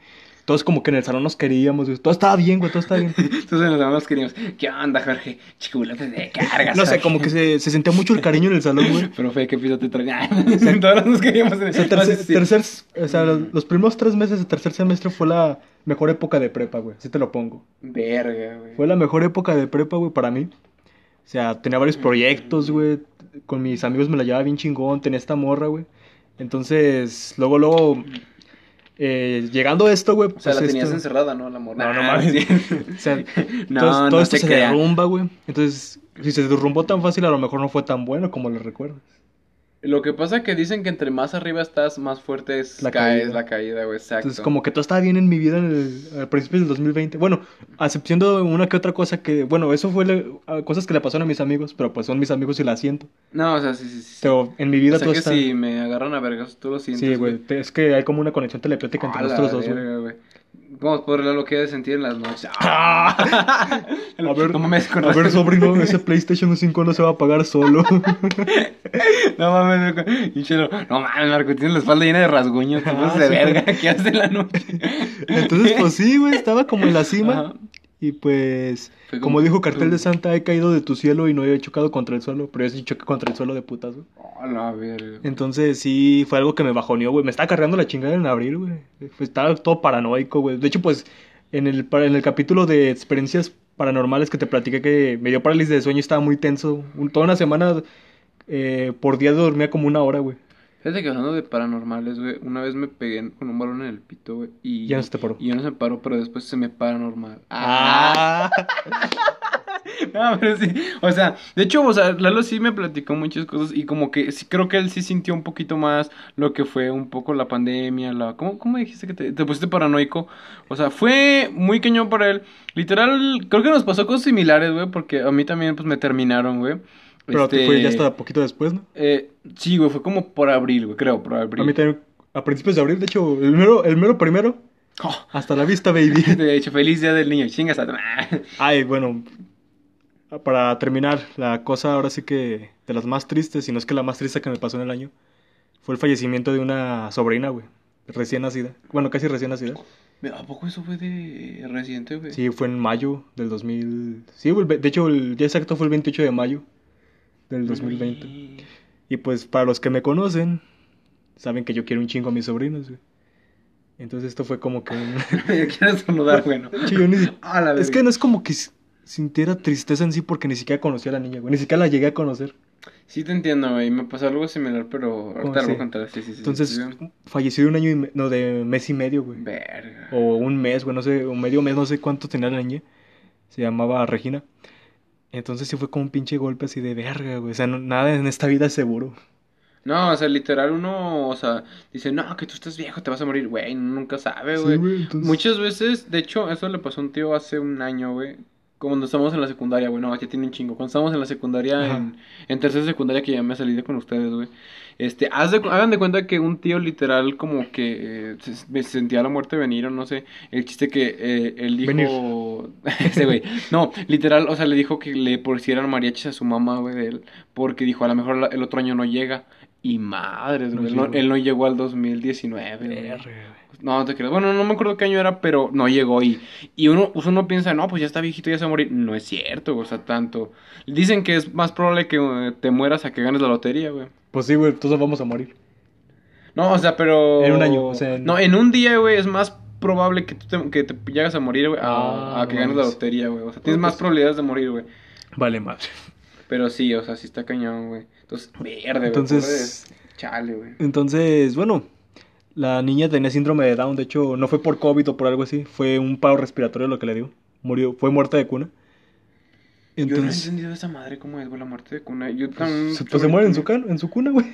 Todos como que en el salón nos queríamos, güey, todo estaba bien, güey, todo estaba bien. Entonces nos demás queríamos, ¿qué onda, Jorge? Chiculote de cargas. No sé, Jorge". como que se, se sentía mucho el cariño en el salón, güey. Profe, ¿qué piso te trae? Todos nos queríamos en O sea, tercer, sí, tercer- o sea, los primeros tres meses de tercer semestre fue la mejor época de prepa, güey. Así te lo pongo. Verga, güey. Fue la mejor época de prepa, güey, para mí. O sea, tenía varios proyectos, güey. Con mis amigos me la llevaba bien chingón. Tenía esta morra, güey. Entonces, luego, luego, eh, llegando a esto, güey. O sea, la pues, tenías esto- encerrada, ¿no? La morra. No, no Ah, mames. O sea, No, todo, esto se se, derrumba, güey. Entonces, si se derrumbó tan fácil, a lo mejor no fue tan bueno como lo recuerdas. Lo que pasa que dicen que entre más arriba estás, más fuerte es La caes caída. la caída, güey. Exacto. Entonces, como que todo estaba bien en mi vida en el, a principios del 2020. Bueno, a excepción de una que otra cosa que, bueno, eso fue le- cosas que le pasaron a mis amigos, pero pues son mis amigos y la siento. No, o sea, sí, sí, sí. Pero en mi vida o sea todo que está... si me agarran a vergas, tú lo sientes. Sí, güey, es que hay como una conexión telepática entre nosotros dos, güey. Vamos a poderle lo que he de sentir en las noches. A ver, no mames, con a ver, sobrino, ese PlayStation 5 no se va a pagar solo. No mames. Y no mames, Marco, tienes la espalda llena de rasguños, te Ah, de verga, ¿qué haces en la noche? Entonces, pues sí, güey, estaba como en la cima. Ajá. Y pues, como como- dijo Cartel de Santa, he caído de tu cielo y no he chocado contra el suelo, pero yo sí choqué contra el suelo de la verga. Entonces sí, fue algo que me bajoneó, güey. Me estaba cargando la chingada en abril, güey. Pues, Estaba todo paranoico, güey. De hecho, pues, en el, en el capítulo de experiencias paranormales que te platiqué que me dio parálisis de sueño, estaba muy tenso. Un- toda una semana eh, por día dormía como una hora, güey. Fíjate que hablando de paranormales, güey, una vez me pegué con un balón en el pito, güey, y... Ya no se te paró. Y ya no se me paró, pero después se me para normal. Ah. No, pero sí, o sea, de hecho, o sea, Lalo sí me platicó muchas cosas y como que sí creo que él sí sintió un poquito más lo que fue un poco la pandemia, la... ¿Cómo, cómo dijiste que te, te pusiste paranoico? O sea, fue muy cañón para él. Literal, creo que nos pasó cosas similares, güey, porque a mí también, pues, me terminaron, güey. Pero Este, fue ya hasta poquito después, ¿no? eh, sí, güey, fue como por abril, güey, creo, por abril. A mí también, a principios de abril, de hecho, el mero, el mero primero, Oh, hasta la vista, baby. de hecho, feliz día del niño, chingas. Ay, bueno, para terminar, la cosa ahora sí que de las más tristes, si no es que la más triste que me pasó en el año, fue el fallecimiento de una sobrina, güey, recién nacida. Bueno, casi recién nacida. ¿A poco eso fue de reciente, güey? Sí, fue en mayo del 2000. Sí, güey, de hecho, el día exacto fue el 28 de mayo del 2020. Y pues, para los que me conocen, saben que yo quiero un chingo a mis sobrinos, güey. Entonces, esto fue como que. Yo quiero saludar, bueno. Yo ni la Es que no es como que sintiera tristeza en sí porque ni siquiera conocí a la niña, güey. Ni siquiera la llegué a conocer. Sí te entiendo, güey. Me pasó algo similar, pero ahorita lo voy sí. a contar. Sí, sí. Entonces, falleció de un año y me- no, de mes y medio, güey. Verga. O un mes, güey, no sé, o medio mes, no sé cuánto tenía la niña. Se llamaba Regina. Entonces sí fue como un pinche golpe así de verga, güey. O sea, no- nada en esta vida es seguro. No, o sea, literal uno, o sea, dice, no, que tú estás viejo, te vas a morir, güey, nunca sabe, güey. entonces- Muchas veces, de hecho, eso le pasó a un tío hace un año, güey. Cuando estábamos en la secundaria, güey, no, ya tiene un chingo. Cuando estábamos en la secundaria, en, en tercera secundaria, que ya me salí de con ustedes, güey. Este, haz de hagan de cuenta que un tío literal como que eh, se, se sentía la muerte venir o no sé. El chiste que eh, él dijo... Ese güey. No, literal, o sea, le dijo que le pusieran mariachis a su mamá, güey, de él. Porque dijo, a lo mejor la- el otro año no llega. Y madres, No güey, él no, llegó. él no llegó al 2019, güey. Verga, güey. No, no te creas. Bueno, no me acuerdo qué año era, pero no llegó. Y, y uno, pues uno piensa, no, pues ya está viejito, ya se va a morir. No es cierto, o sea, tanto. Dicen que es más probable que eh, te mueras a que ganes la lotería, güey. Pues sí, güey, todos vamos a morir. No, o sea, pero... En un año, o sea, en- No, en un día, güey, es más probable que tú te, que te llegas a morir, güey, a, Ah, a que ganes la lotería, güey. O sea, tienes más probabilidades de morir, güey. Vale, madre. Pero sí, o sea, sí está cañón, güey. Entonces, verde, güey. Entonces- Chale, güey. Entonces, bueno, la niña tenía síndrome de Down. De hecho, no fue por COVID o por algo así. Fue un paro respiratorio lo que le dio. Murió, fue muerta de cuna. Yo no he Entonces, entendido esa madre cómo es, güey, la muerte de cuna. Yo también... se, pues se muere en su, can- en su cuna, güey.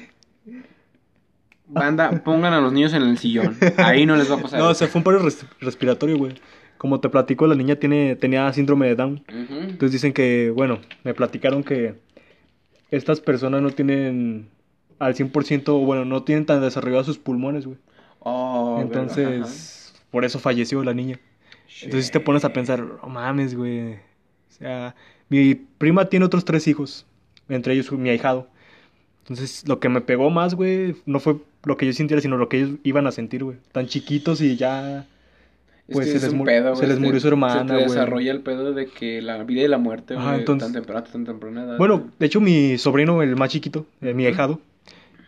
Banda, pongan a los niños en el sillón. Ahí no les va a pasar. No, o sea, fue un paro res- respiratorio, güey. Como te platico, la niña tiene, tenía síndrome de Down. Entonces dicen que, bueno, me platicaron que estas personas no tienen al 100%, o bueno, no tienen tan desarrollados sus pulmones, güey. Oh. Entonces, por eso falleció la niña. Entonces si te pones a pensar, no mames, güey. O sea, mi prima tiene otros tres hijos, entre ellos mi ahijado. Entonces, lo que me pegó más, güey, no fue lo que yo sintiera, sino lo que ellos iban a sentir, güey. Tan chiquitos y ya... Es Pues que se es les pedo, se les murió su hermana, Se güey. desarrolla el pedo de que la vida y la muerte, Ajá, güey, entonces- tan temprana, tan temprana edad. Bueno, de hecho, mi sobrino, el más chiquito, eh, mi ahijado,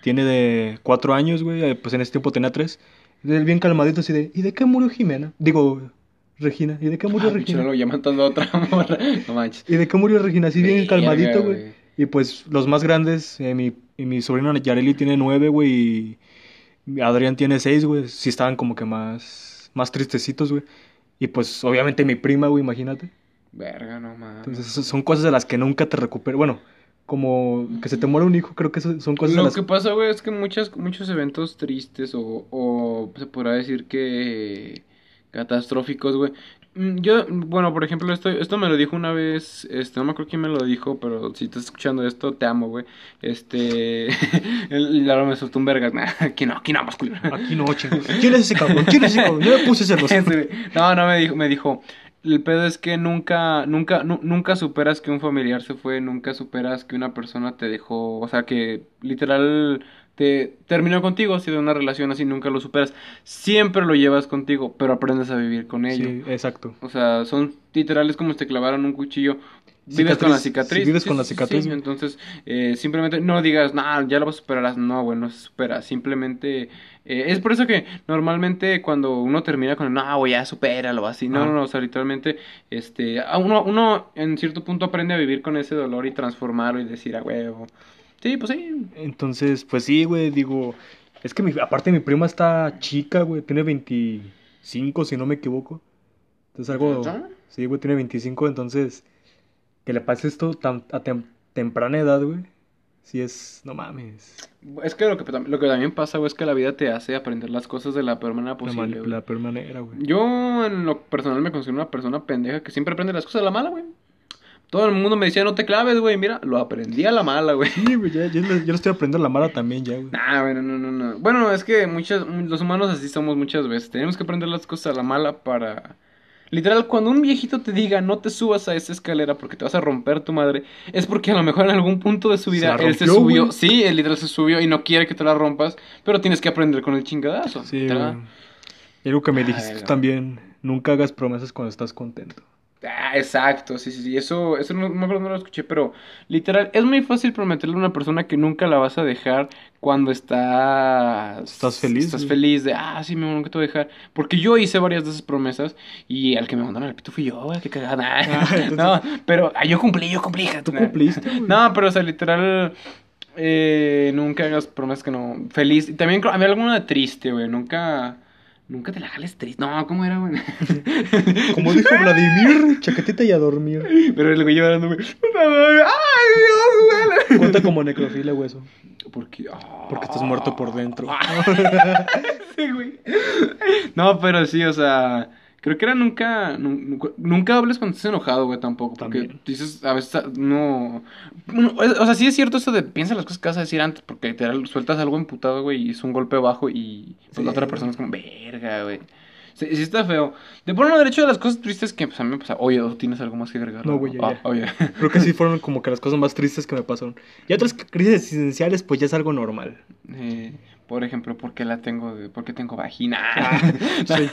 tiene de cuatro años, güey, eh, pues en ese tiempo tenía tres. Él bien calmadito así de, ¿y de qué murió Jimena? Digo, Regina, ¿y de qué murió Ah, Regina? Lolo, ya matando a otra morra. No manches. ¿Y de qué murió Regina? Así bien calmadito, güey. güey. Y pues los más grandes, eh, mi, y mi sobrino Yareli tiene nueve, güey, y Adrián tiene seis, güey. Sí estaban como que más, más tristecitos, güey. Y pues obviamente mi prima, güey, imagínate. Verga, no mames. Entonces son cosas de las que nunca te recuperas. Bueno, como que se te muere un hijo, creo que son cosas de Lo las que pasa, güey, es que muchas, muchos eventos tristes o, o se podrá decir que catastróficos, güey. Mm, Yo, bueno, por ejemplo, esto, esto me lo dijo una vez, este, no me acuerdo quién me lo dijo, pero si estás escuchando esto, te amo, güey. Este, el, ahora me soltó un vergas, nah, aquí no, aquí no, más culero. Aquí no, chingos. ¿Quién es ese cabrón? ¿Quién es ese cabrón? Yo me puse güey. No, no me dijo, me dijo, el pedo es que nunca, nunca, nu- nunca superas que un familiar se fue, nunca superas que una persona te dejó, o sea, que literal te terminó contigo, si de una relación así nunca lo superas. Siempre lo llevas contigo, pero aprendes a vivir con ello. Sí, exacto. O sea, son literales como si te clavaran un cuchillo. Vives con la Cicatriz, vives Sí, con la cicatriz, sí. Entonces, eh, simplemente no digas, nah, ya lo vas a superar. No, güey, no se supera. Simplemente. eh, es por eso que normalmente cuando uno termina con, no, güey, ya supéralo, así. No, no, no. O sea, literalmente, este. Uno, uno en cierto punto aprende a vivir con ese dolor y transformarlo y decir, a huevo. Sí, pues sí. Entonces, pues sí, güey, digo, es que mi, aparte mi prima está chica, güey, tiene 25, si no me equivoco. Entonces algo, ¿Neta? sí, güey, tiene 25, entonces, que le pase esto tan, a tem- temprana edad, güey, sí es, no mames, Es que lo que, lo que también pasa, güey, es que la vida te hace aprender las cosas de la peor manera la, posible. güey. la peor manera, güey. Yo en lo personal me considero una persona pendeja que siempre aprende las cosas a la mala, güey. Todo el mundo me decía, no te claves, güey. Mira, lo aprendí a la mala, güey. Sí, güey, ya, lo- ya lo estoy aprendiendo a la mala también, ya, güey. Nah, bueno, no, no, no. Bueno, es que muchas, los humanos así somos muchas veces. Tenemos que aprender las cosas a la mala para... Literal, cuando un viejito te diga no te subas a esa escalera porque te vas a romper tu madre, es porque a lo mejor en algún punto de su Se vida él se subió. güey. Sí, él literal se subió y no quiere que te la rompas, pero tienes que aprender con el chingadazo. Sí, güey. Y algo que me dijiste tú también, nunca hagas promesas cuando estás contento. Ah, exacto, sí, sí, sí. Eso, eso no, no no lo escuché, pero literal, es muy fácil prometerle a una persona que nunca la vas a dejar cuando estás. Estás feliz, Estás feliz de, ah, sí, mi amor, nunca te voy a dejar. Porque yo hice varias de esas promesas y al que me mandaron el pito fui yo, güey, qué cagada. Ah, entonces- No, pero ah, yo cumplí, yo cumplí. Tú cumpliste, güey. No, pero o sea, literal. Eh, nunca hagas promesas que no. Feliz. Y también creo- había alguna triste, güey. Nunca. Nunca te la jales triste. No, ¿cómo era, güey? Como dijo Vladimir, chaquetita y a dormir. Pero el güey llorando, güey. ¡Ay, Dios, güey! Cuenta como necrofilia, güey, eso. Porque, ah. Porque estás muerto por dentro. Sí, güey. No, pero sí, o sea. Creo que era nunca. nu- nu- Nunca hables cuando estés enojado, güey, tampoco. Porque También. dices, a veces no. no, O sea, sí es cierto eso de piensa las cosas que vas a decir antes. Porque literal sueltas algo emputado, güey, y es un golpe bajo. Y pues Sí, la otra persona es como, verga, güey. Sí, sí está feo. De por uno derecho de las cosas tristes que pues a mí me pasa. Oye, ¿tú tienes algo más que agregar? No, güey, Ah. Creo que sí fueron como que las cosas más tristes que me pasaron. Y otras crisis existenciales, pues ya es algo normal. Eh, por ejemplo, ¿por qué la tengo? ¿Por qué tengo vagina? Soy,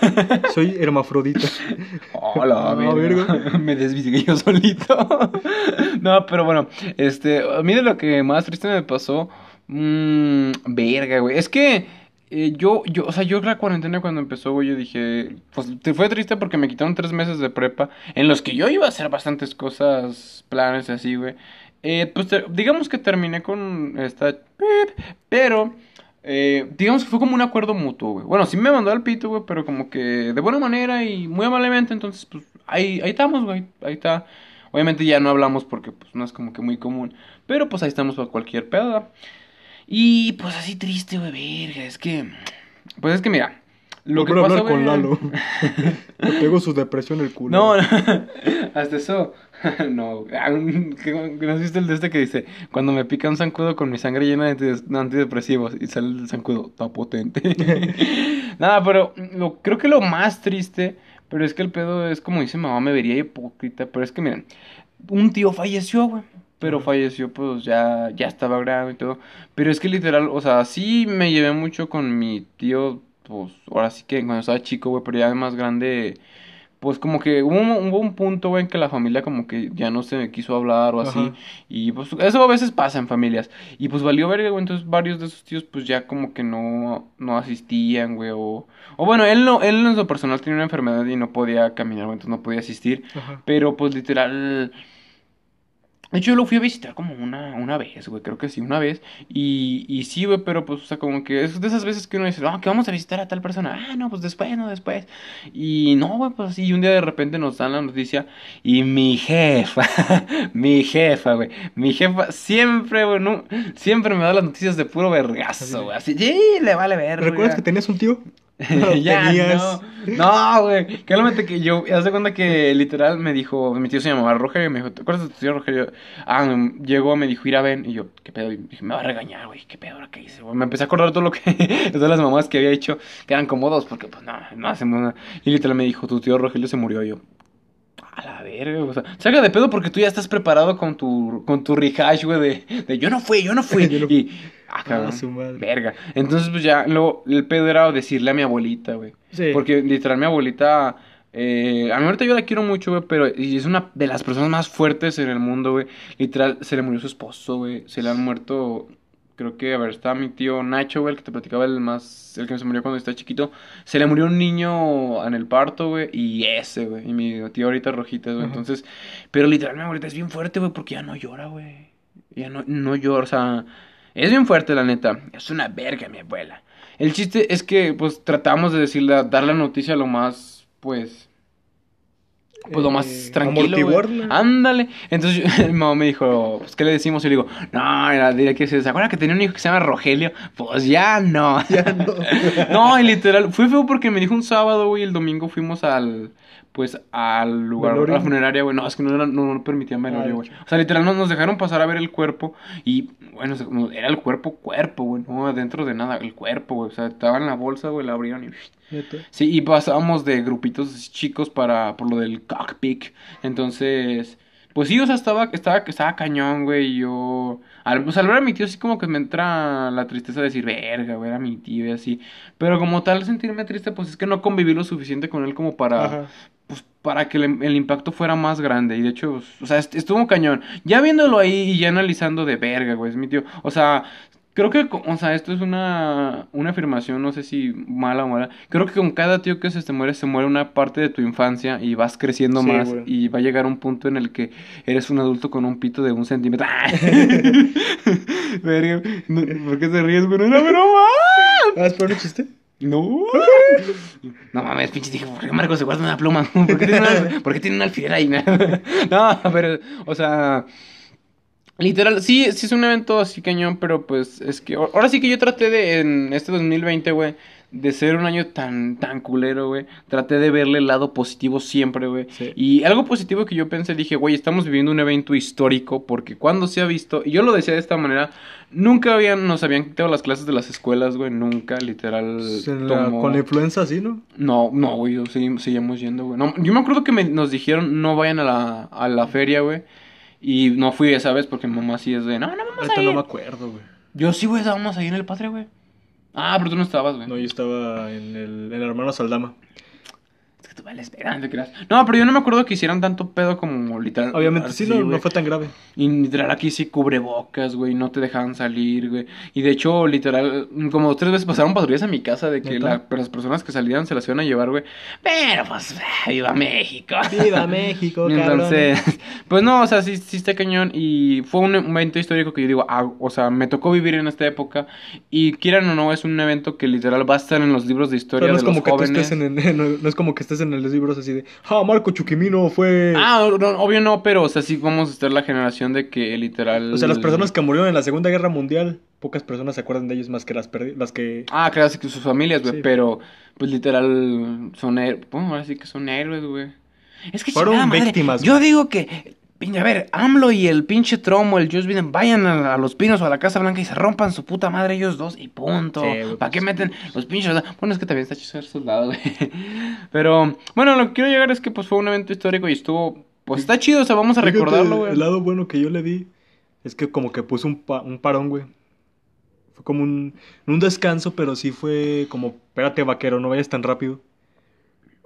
soy hermafrodita. Hola, Ah, verga. Me desvigué yo solito. no, pero bueno, este, a mí de lo que más triste me pasó, mmm, verga, güey. Es que eh, yo, yo, o sea, yo la cuarentena cuando empezó, güey, yo dije, pues te fue triste porque me quitaron tres meses de prepa en los que yo iba a hacer bastantes cosas, planes así, güey. Eh, pues te- digamos que terminé con esta, pero eh, digamos que fue como un acuerdo mutuo, güey. Bueno, sí me mandó al pito, güey, pero como que de buena manera y muy amablemente, entonces, pues, ahí, ahí estamos, güey, ahí está. Obviamente ya no hablamos porque, pues, no es como que muy común, pero pues ahí estamos para cualquier pedo. Y, pues, así triste, güey, verga, es que, pues, es que mira, lo No que pasa, hablar con Lalo. Le pego su depresión en el culo. no, no, hasta eso. No, ah, ¿no has visto el de este que dice, cuando me pica un zancudo con mi sangre llena de antidepresivos y sale el zancudo, está potente. Nada, pero lo, creo que lo más triste, pero es que el pedo es como dice mamá, me vería hipócrita, pero es que miren, un tío falleció, güey. Pero falleció, pues ya, ya estaba grave y todo. Pero es que literal, o sea, sí me llevé mucho con mi tío, pues ahora sí que cuando estaba chico, güey, pero ya de más grande, pues como que hubo, un- hubo un punto, güey, en que la familia como que ya no se me quiso hablar o así. Ajá. Y pues eso a veces pasa en familias. Y pues valió verga, güey, entonces varios de esos tíos pues ya como que no, no asistían, güey, o... O bueno, él no, él en su personal tenía una enfermedad y no podía caminar, güey, entonces no podía asistir. Ajá. Pero pues literal... De hecho, yo lo fui a visitar como una, una vez, güey, creo que sí, una vez. Y, y sí, güey, pero pues, o sea, como que es de esas veces que uno dice, ah, que vamos a visitar a tal persona. Ah, no, pues después, no, después. Y no, güey, pues sí, un día de repente nos dan la noticia. Y mi jefa, mi jefa, güey, mi jefa siempre, güey, no, siempre me da las noticias de puro vergazo, güey. Así, sí, le vale verga. ¿Recuerdas que tenías un tío? ya, Tenías. no. No, güey. Cálmate que yo, haz de cuenta que literal me dijo, mi tío se llamaba Rogelio, y me dijo, ¿te acuerdas de tu tío Rogelio? Ah, llegó, me dijo, ir a ver, y yo, ¿qué pedo? Y dije, me va a regañar, güey, ¿qué pedo ahora que hice? Me empecé a acordar todo lo que, todas las mamás que había hecho, que eran como dos, porque pues no, no hacemos nada. Y literal me dijo, tu tío Rogelio se murió, y yo. A la verga, o sea, saca de pedo porque tú ya estás preparado con tu, con tu rehash, güey, de, de yo no fui, yo no fui. Yo no y, ah, cabrón, Ah, su madre. verga. Entonces, pues ya, lo, el pedo era decirle a mi abuelita, güey. Sí. Porque literal mi abuelita, eh, a mi ahorita yo la quiero mucho, güey, pero y es una de las personas más fuertes en el mundo, güey. Literal, se le murió su esposo, güey. Se le han muerto, creo que, a ver, está mi tío Nacho, güey, el que te platicaba, el más, el que se murió cuando estaba chiquito. Se le murió un niño en el parto, güey, y ese, güey. Y mi tío ahorita rojita, güey. Entonces, pero literal mi abuelita es bien fuerte, güey, porque ya no llora, güey. Ya no, no llora, o sea, es bien fuerte, la neta. Es una verga, mi abuela. El chiste es que, pues, tratamos de decirle, dar la noticia lo más, pues, pues lo más Eh, tranquilo. Ándale. Entonces yo- mi mamá me dijo, pues, ¿qué le decimos? Y le digo, no, era, dile que se, ¿se acuerda que tenía un hijo que se llama Rogelio? Pues ya no. Ya no. No, y literal, fue feo porque me dijo un sábado, güey, y el domingo fuimos al, pues, al lugar, ¿Velorio? a la funeraria, güey. No, es que no, no, no permitían velorio, Ah, güey. O sea, literal, nos, nos dejaron pasar a ver el cuerpo y, bueno, era el cuerpo, cuerpo, güey, no adentro de nada, el cuerpo, güey. O sea, estaba en la bolsa, güey, la abrieron y... Sí, y pasábamos de grupitos chicos para, por lo del cockpit. Entonces, pues sí, o sea, estaba, estaba, estaba cañón, güey. y Yo, al, pues al ver a mi tío, sí como que me entra la tristeza de decir, verga, güey, era mi tío y así. Pero como tal, sentirme triste, pues es que no conviví lo suficiente con él como para, Ajá. Para que el, el impacto fuera más grande. Y de hecho, o sea, est- estuvo cañón. Ya viéndolo ahí y ya analizando de verga, güey, es mi tío. O sea, creo que, o sea, esto es una, una afirmación, no sé si mala o mala. Creo que con cada tío que se te muere, se muere una parte de tu infancia y vas creciendo Sí, más. güey. Y va a llegar un punto en el que eres un adulto con un pito de un centímetro. Verga, no, ¿por qué te ríes, güey? No broma. Ah, ¿es por un chiste? No. No mames, pinche dije, ¿por qué Marco se guarda una pluma? ¿Por qué tiene una, por tiene un alfiler ahí? No, pero, o sea, literal, sí, sí es un evento así cañón, pero pues es que ahora sí que yo traté de, en este 2020, güey, de ser un año tan, tan culero, güey. Traté de verle el lado positivo siempre, güey. Sí. Y algo positivo que yo pensé, dije, güey, estamos viviendo un evento histórico porque cuando se ha visto, y yo lo decía de esta manera, nunca habían, nos habían quitado las clases de las escuelas, güey, nunca, literal. Pues en la- tomó- Con la influenza, sí, ¿no? no, no, güey, seguimos, seguimos yendo, güey. No, yo me acuerdo que me- nos dijeron no vayan a la, a la feria, güey. Y no fui esa vez porque mi mamá sí es de, no, no vamos a Ahorita ir. no me acuerdo, güey. Yo sí, güey, estábamos ahí en el patria, güey. Ah, pero tú no estabas, güey. No, yo estaba en el, en el hermano Saldama. Que tú no pero yo no me acuerdo que hicieran tanto pedo como literal. Obviamente sí, no, no fue tan grave. Y literal aquí sí cubrebocas, güey, no te dejaban salir, güey. Y de hecho, literal, como tres veces pasaron patrullas a mi casa de que las personas que salían se las iban a llevar, güey. Pero pues, viva México. ¡Viva México, Entonces, pues no, o sea, sí, sí está cañón y fue un evento histórico que yo digo, ah, o sea, me tocó vivir en esta época y quieran o no, es un evento que literal va a estar en los libros de historia Pero no es de como los que tú jóvenes. estés en, no, no es como que estés en los libros así de, ah, Marco Chuquimino fue... Ah, no, obvio no, pero o sea, sí vamos a estar la generación de que literal... O sea, las personas que murieron en la Segunda Guerra Mundial, pocas personas se acuerdan de ellos más que las, las que... Ah, claro, sí que sus familias, güey, Sí. pero pues literal son héroes, bueno, ahora sí que son héroes, güey. Es que Fueron chingada madre, víctimas, Yo güey. digo que, a ver, AMLO y el pinche Tromo, el Joe Biden, vayan a, a los pinos o a la Casa Blanca y se rompan su puta madre ellos dos y punto. Sí, ¿Para qué pues. meten los pinches? Bueno, es que también está chido ser soldado, güey. Pero, bueno, lo que quiero llegar es que pues fue un evento histórico y estuvo, pues está chido, o sea, vamos a Fíjate, recordarlo, güey. El lado bueno que yo le vi es que como que puso un, pa- un parón, güey. Fue como un, no un descanso, pero sí fue como, espérate, vaquero, no vayas tan rápido.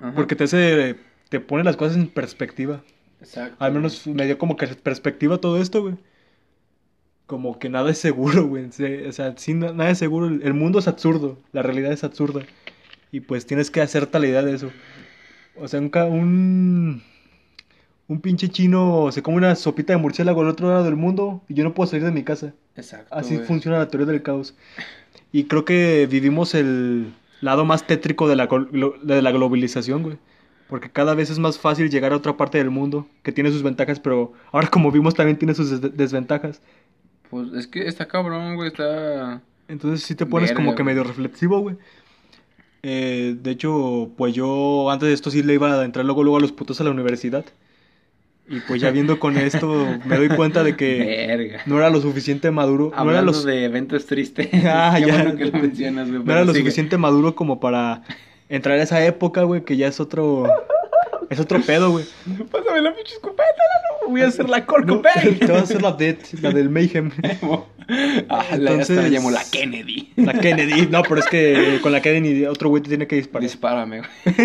Ajá, Porque te hace, te pone las cosas en perspectiva. Exacto. Al menos me dio como que perspectiva todo esto, güey. Como que nada es seguro, güey. O sea, sí, na- nada es seguro. El mundo es absurdo. La realidad es absurda. Y pues tienes que hacer tal idea de eso. O sea, un, un, un pinche chino se come una sopita de murciélago al otro lado del mundo y yo no puedo salir de mi casa. Exacto, Así güey. funciona la teoría del caos. Y creo que vivimos el lado más tétrico de la, de la globalización, güey. Porque cada vez es más fácil llegar a otra parte del mundo que tiene sus ventajas, pero ahora como vimos también tiene sus des- desventajas. Pues es que está cabrón, güey, está... Entonces sí te pones Verga, como que medio reflexivo, güey. Eh, de hecho, pues yo antes de esto sí le iba a entrar luego, luego a los putos a la universidad. Y pues ya viendo con esto me doy cuenta de que Verga. no era lo suficiente maduro. No era, Hablando los, de eventos tristes. Ah, Qué ya. bueno que lo mencionas, güey. no era lo suficiente maduro como para entrar a esa época, güey, que ya es otro... Es otro pedo, güey. Pásame la pinche escopeta, no, Voy a hacer la No, corcopeta. te vas a hacer la Death, la del Mayhem. ah, la, Entonces- la llamo la Kennedy. La Kennedy. No, pero es que con la Kennedy otro güey te tiene que disparar. Dispárame, güey.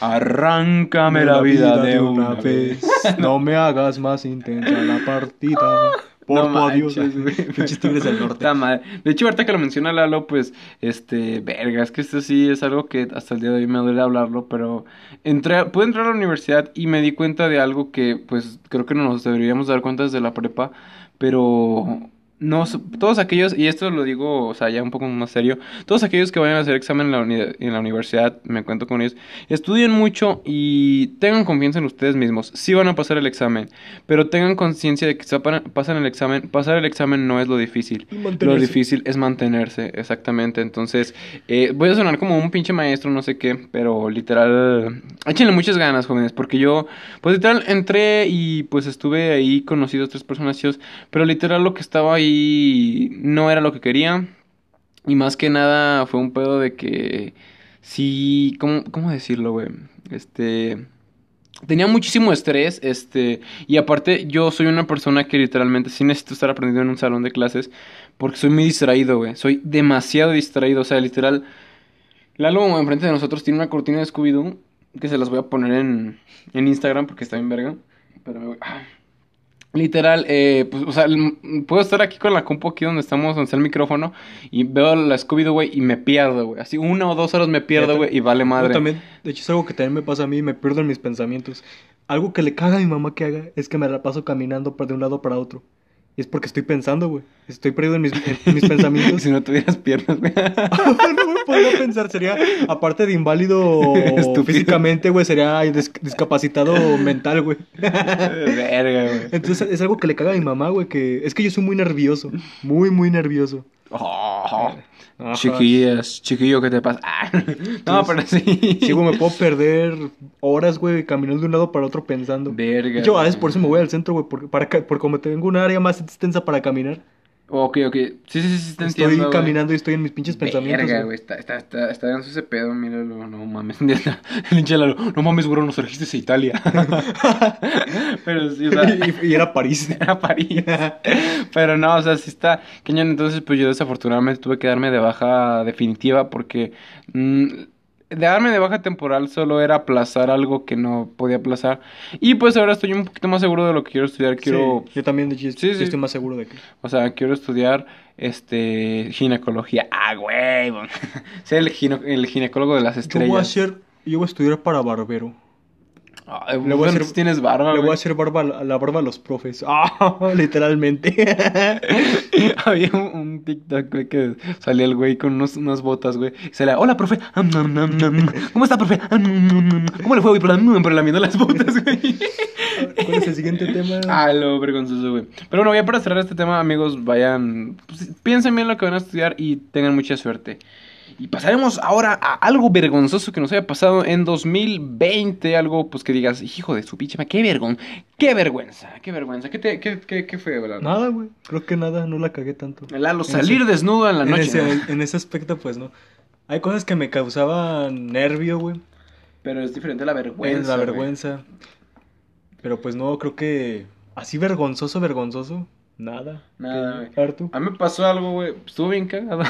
Arráncame la vida de una vez. No me hagas más intensa la partida. Por No adiós. Pinches tigres del norte. De hecho, ahorita que lo menciona Lalo, pues, este, verga, es que esto sí es algo que hasta el día de hoy me duele hablarlo, pero entré, pude entrar a la universidad y me di cuenta de algo que, pues, creo que no nos deberíamos dar cuenta desde la prepa, pero no, todos aquellos, y esto lo digo, o sea, ya un poco más serio, todos aquellos que vayan a hacer examen en la, uni- en la universidad, me cuento con ellos, estudien mucho y tengan confianza en ustedes mismos. Sí van a pasar el examen, pero tengan conciencia de que si pasan el examen, pasar el examen no es lo difícil. Lo difícil es mantenerse, exactamente. Entonces, eh, voy a sonar como un pinche maestro, no sé qué, pero literal, échenle muchas ganas, jóvenes, porque yo, pues literal, entré y pues estuve ahí, conocí dos, tres personas pero literal lo que estaba ahí no era lo que quería. Y más que nada fue un pedo de que sí, ¿cómo, cómo decirlo, güey? Este... Tenía muchísimo estrés, este, y aparte yo soy una persona que literalmente sí necesito estar aprendiendo en un salón de clases porque soy muy distraído, güey, soy demasiado distraído, o sea, literal, Lalo enfrente de nosotros tiene una cortina de Scooby-Doo que se las voy a poner en, en Instagram porque está bien verga. Pero me voy. ah. Literal, eh, pues, o sea, el- puedo estar aquí con la compu aquí donde estamos, donde está el micrófono, y veo la Scooby-Doo, güey, y me pierdo, güey. Así una o dos horas me pierdo, güey, y vale Yo madre. también, de hecho, es algo que también me pasa a mí, me pierdo en mis pensamientos. Algo que le caga a mi mamá que haga es que me la paso caminando de un lado para otro. Y es porque estoy pensando, güey. Estoy perdido en mis, en mis pensamientos. si no tuvieras piernas, güey. no me podría pensar, sería, aparte de inválido Estúpido. físicamente, güey, sería dis- discapacitado mental, güey. Verga, güey. Entonces es algo que le caga a mi mamá, güey, que es que yo soy muy nervioso, muy, muy nervioso. Oh, chiquillas, chiquillo, ¿qué te pasa? Ah, no, pero sí. Sí, güey, me puedo perder horas, güey, caminando de un lado para otro pensando. Verga. Yo a veces güey. por eso me voy al centro, güey, para, porque como tengo un área más extensa para caminar, Ok, ok. Sí, sí, sí, te estoy entiendo, güey. caminando y estoy en mis pinches pensamientos. Verga, güey. güey, está, está, está, está ese pedo, míralo, no mames. El hincha no mames, bro, nos trajiste a Italia. Pero sí, o sea, y, y era París. era París. Pero no, o sea, sí está cañón. Entonces, pues yo desafortunadamente tuve que darme de baja definitiva porque mm, darme de baja temporal solo era aplazar algo que no podía aplazar. Y pues ahora estoy un poquito más seguro de lo que quiero estudiar. Quiero, Sí, yo también, de Sí, yo sí. estoy más seguro de que... o sea, quiero estudiar este ginecología. Ah, güey. Ser el, gine- el ginecólogo de las Yo estrellas. voy a yo voy a estudiar para barbero. Le voy a hacer- tienes barba, Le voy güey. a hacer barba, la barba a los profes. Ah, literalmente. Había un, un TikTok, güey, que salía el güey con unos, unas botas, güey. Y salía, hola, profe. ¿Cómo está, profe? ¿Cómo le fue am, pero lamiendo las botas, güey. ¿Cuál es el siguiente tema? Ah, lo vergonzoso, güey. Pero bueno, ya para cerrar este tema, amigos, vayan, pues, piensen bien lo que van a estudiar y tengan mucha suerte. Y pasaremos ahora a algo vergonzoso que nos haya pasado en 2020, algo pues que digas, hijo de su pinche, qué vergüenza, qué vergüenza, qué vergüenza, qué, te, qué, qué, qué fue, Lalo? Nada, güey. Creo que nada, no la cagué tanto. Lalo, salir ese- desnudo en la en, noche. ese, ¿no? en ese aspecto, pues no. Hay cosas que me causaban nervio, güey. Pero es diferente la vergüenza. Es la güey. vergüenza. Pero pues no, creo que así vergonzoso, vergonzoso. Nada. Nada, ¿Qué, güey. A mí me pasó algo, güey. Estuvo bien cagado.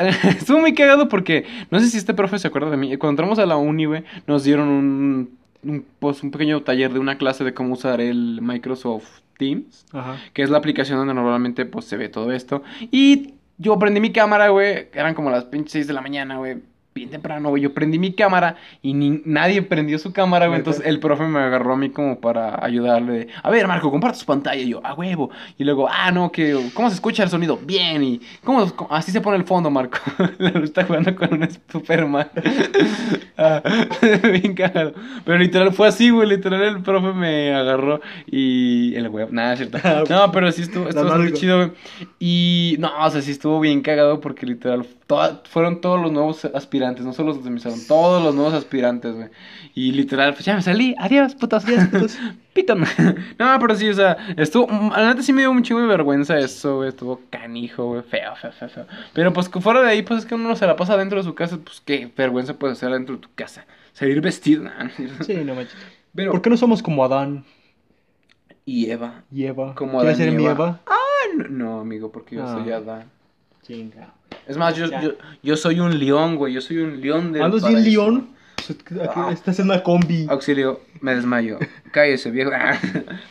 Estuvo muy cagado porque no sé si este profe se acuerda de mí. Cuando entramos a la uni, güey, nos dieron un, un, pues, un pequeño taller de una clase de cómo usar el Microsoft Teams, Ajá. que es la aplicación donde normalmente pues se ve todo esto. Y yo prendí mi cámara, güey. Eran como las pinches 6 de la mañana, güey. Bien temprano, güey. Yo prendí mi cámara y ni, nadie prendió su cámara, güey. Entonces el profe me agarró a mí como para ayudarle. A ver, Marco, comparte su pantalla. Y yo, a huevo. Y luego, ah, no, que, ¿cómo se escucha el sonido? Bien. Y, ¿cómo? cómo- Así se pone el fondo, Marco. La luz está jugando con un Superman. Ah, bien cagado. Pero literal fue así, güey. Literal el profe me agarró y el güey, nada, es cierto. No, pero sí estuvo, estuvo bastante chido, güey. Y no, o sea, sí estuvo bien cagado porque literal toda- fueron todos los nuevos aspirantes, no solo los de mi salón, todos los nuevos aspirantes, güey. Y literal, pues ya me salí, adiós, putos, adiós, putos. Pito. No, pero sí, o sea, estuvo, la neta sí me dio un chingo de vergüenza eso, güey, estuvo canijo, güey, feo, feo, feo, feo. Pero pues fuera de ahí, pues es que uno se la pasa dentro de su casa, pues qué vergüenza puedes hacer dentro de tu casa. Salir vestido, nah. Sí, no manches. Pero, ¿Por qué no somos como Adán y Eva. y Eva? Como ¿Quieres Adán ser mi Eva. Eva? Ah, no, no, amigo, porque yo Ah. soy Adán. Chinga. Es más, yo, yo, yo soy un león, güey. Yo soy un león de. ¿Andas bien león? Ah. Estás en una combi. Auxilio, me desmayo. Cállese, viejo.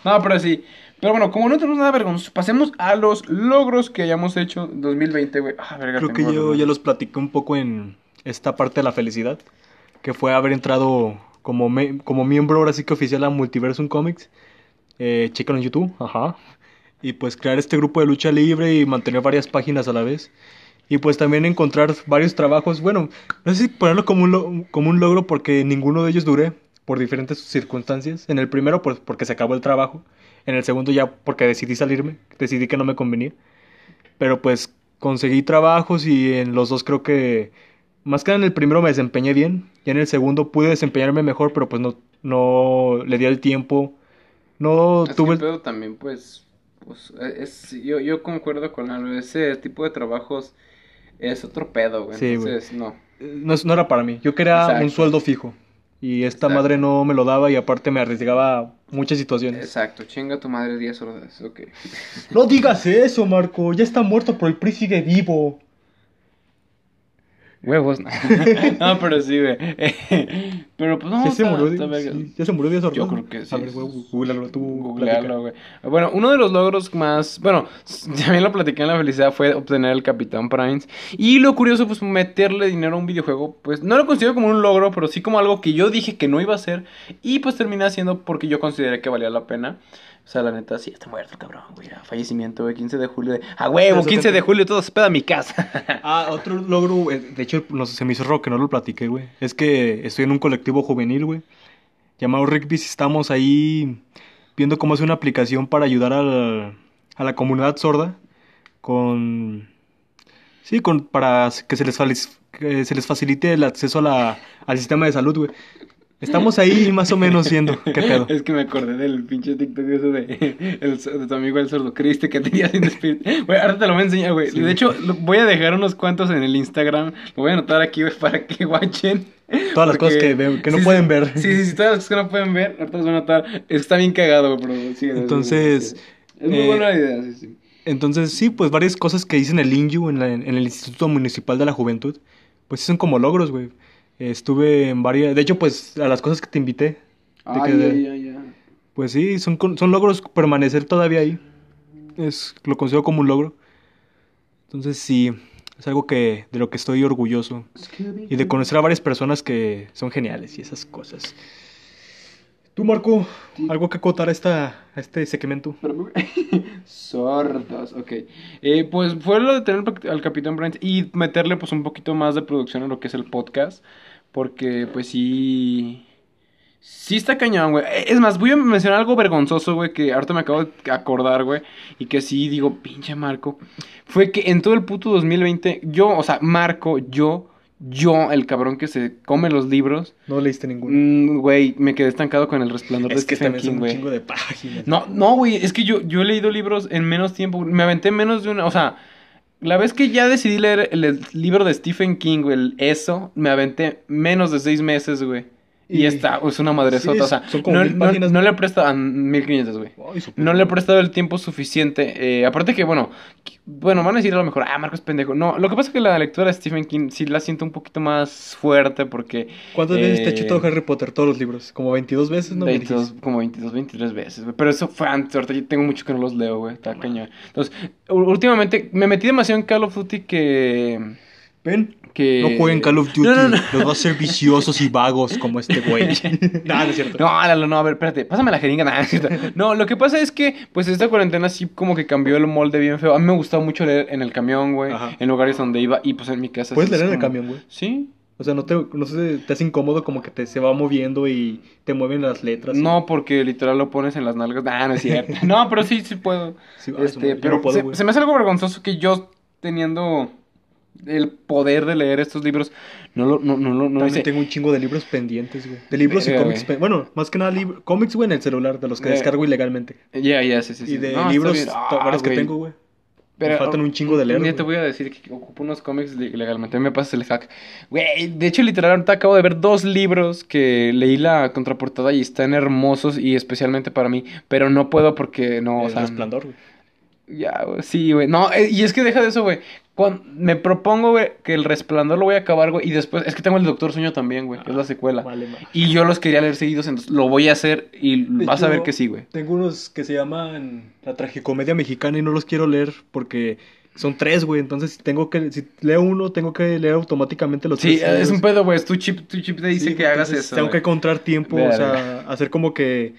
no, pero sí. Pero bueno, como no tenemos nada vergonzoso, pasemos a los logros que hayamos hecho en 2020, güey. Ah, verga, Creo que yo ya los platiqué un poco en esta parte de la felicidad, que fue haber entrado como, me- como miembro ahora sí que oficial a Multiversum Comics. Eh, chécalo en YouTube, ajá. Y pues crear este grupo de lucha libre y mantener varias páginas a la vez. Y pues también encontrar varios trabajos, bueno, no sé si ponerlo como un, como un logro porque ninguno de ellos duré por diferentes circunstancias. En el primero pues porque se acabó el trabajo. En el segundo ya porque decidí salirme, decidí que no me convenía. Pero pues conseguí trabajos y en los dos creo que más que en el primero me desempeñé bien. Y en el segundo pude desempeñarme mejor, pero pues no, no le di el tiempo. No que tuve... el pedo también, pues. Pues es, yo, yo concuerdo con algo. Ese tipo de trabajos es otro pedo, güey. Sí, güey. Entonces, no. No, no era para mí. Yo quería Exacto. un sueldo fijo. Y esta Exacto. madre no me lo daba y aparte me arriesgaba muchas situaciones. Exacto, chinga tu madre 10 horas. Ok. No digas eso, Marco. Ya está muerto, pero el PRI sigue vivo. Huevos. no, pero sí, güey. pero pues no. Sí, ¿Ya se murió Díaz Ordaz? Yo creo que sí. A ver, güey, googlealo tú. Googlearlo, güey. Bueno, uno de los logros más, bueno, también lo platiqué en la felicidad fue obtener el Capitán Primes. Y lo curioso, pues meterle dinero a un videojuego, pues no lo considero como un logro, pero sí como algo que yo dije que no iba a hacer. Y pues terminé haciendo porque yo consideré que valía la pena. O sea, la neta, sí, está muerto cabrón, güey. a Fallecimiento, güey, 15 de julio. De... ¡A huevo! Eso 15 de julio, todo se peda a mi casa. Ah, otro logro, güey, de hecho, no sé, se me hizo raro que no lo platiqué, güey. Es que estoy en un colectivo juvenil, güey, llamado Rigby's. Estamos ahí viendo cómo hacer una aplicación para ayudar al- a la comunidad sorda con... Sí, con, para que se les, que se les facilite el acceso a la, al sistema de salud, güey. Estamos ahí más o menos viendo qué pedo. Es que me acordé del pinche TikTok ese de, el, de tu amigo el sordo Cristi que tenía sin despedir. Güey, ahora te lo voy a enseñar, güey. Sí. De hecho, lo- voy a dejar unos cuantos en el Instagram. Lo voy a anotar aquí, güey, para que watchen. Todas las cosas que, veo- que no sí, pueden sí. ver. Sí, sí, sí, todas las cosas que no pueden ver. Ahorita los voy a anotar. Está bien cagado, güey, pero sí. Entonces, Es muy eh, buena idea, sí, sí. Entonces, sí, pues varias cosas que dicen el INJU en, la- en el Instituto Municipal de la Juventud, pues son como logros, güey. Estuve en varias, de hecho, pues a las cosas que te invité, ay. pues sí, son, son logros permanecer todavía ahí. Es, lo considero como un logro. Entonces, sí, es algo que, de lo que estoy orgulloso. Y de conocer a varias personas que son geniales y esas cosas. Tú, Marco, algo que acotar a, esta, a este segmento. Sordos, ok. Eh, pues fue lo de tener al- Capitán Brent y meterle pues un poquito más de producción en lo que es el podcast. Porque pues sí... Sí está cañón, güey. Eh, Es más, voy a mencionar algo vergonzoso, güey, que ahorita me acabo de acordar, güey. Y que sí digo, pinche Marco. Fue que en todo el puto 2020, yo, o sea, Marco, yo, yo, el cabrón que se come los libros, No leíste ninguno. mm, güey, me quedé estancado con el resplandor de es que Stephen King, güey. chingo de páginas. No, no, güey, es que yo, yo he leído libros en menos tiempo. Me aventé menos de una. O sea, la vez que ya decidí leer el, el libro de Stephen King, güey, el Eso, me aventé menos de seis meses, güey. Y, Y- está, es una madresota. Sí, o sea, son como no, mil no- páginas, no ¿no? le he prestado. a 1500, güey. Ay, No le he prestado el tiempo suficiente. eh, aparte que, bueno, que- bueno, van a decir a lo mejor, ah, Marcos pendejo. No, lo que pasa es que la lectura de Stephen King sí la siento un poquito más fuerte porque. ¿Cuántas veces te ha eh, hecho todo Harry Potter, todos los libros? ¿Como 22 veces? ¿No? me 22, dijiste? como 22, 23 veces, güey. Pero eso fue antes, ahorita yo tengo mucho que no los leo, güey. Está cañón. Entonces, últimamente me metí demasiado en Call of Duty que... ¿Ven? que... No jueguen Call of Duty. No, no, no. Los va a hacer viciosos y vagos como este güey. no, no es cierto. No, Lalo, no, a ver, espérate, pásame la jeringa. Es cierto. no, lo que pasa es que, pues, esta cuarentena sí como que cambió el molde bien feo. A mí me gustaba mucho leer en el camión, güey, Ajá. en lugares donde iba y, pues, en mi casa. ¿Puedes leer en el camión, güey? Sí. O sea, ¿no te, no se, te hace incómodo como que te, se va moviendo y te mueven las letras? No, porque literal lo pones en las nalgas. Nah, no es cierto. no, pero sí, sí puedo. Sí, ah, Este, yo pero no puedo, se, se me hace algo vergonzoso que yo teniendo el poder de leer estos libros no lo no no no También hice. tengo un chingo de libros pendientes, güey. De libros y Verga, cómics. pe- Bueno, más que nada libros. Cómics, güey, en el celular, de los que Verga. descargo ilegalmente. Ya, ya, sí, sí, sí. y de No, libros, to- Ah, varios que tengo, güey. Pero, Me faltan un chingo de leer, güey. te voy a decir que ocupo unos cómics le- legalmente. Me pasas el hack. Güey, de hecho, literal, ahorita acabo de ver dos libros que leí la contraportada y están hermosos y especialmente para mí. Pero no puedo porque no, o el sea. resplandor, güey. Ya, güey, sí, güey. No, eh, y es que deja de eso, güey. Cuan- me propongo, güey, que el resplandor lo voy a acabar, güey. Y después, es que tengo el Doctor Sueño también, güey. Es la secuela. Vale, madre. Y yo los quería leer seguidos, entonces lo voy a hacer y De vas a ver que sí, güey. Tengo unos que se llaman La Tragicomedia Mexicana y no los quiero leer porque son tres, güey. Entonces, tengo que, si leo uno, tengo que leer automáticamente los Sí, tres. es un pedo, güey. Tu chip, tu chip te dice Sí, que hagas eso. Tengo que encontrar tiempo, o sea, hacer como que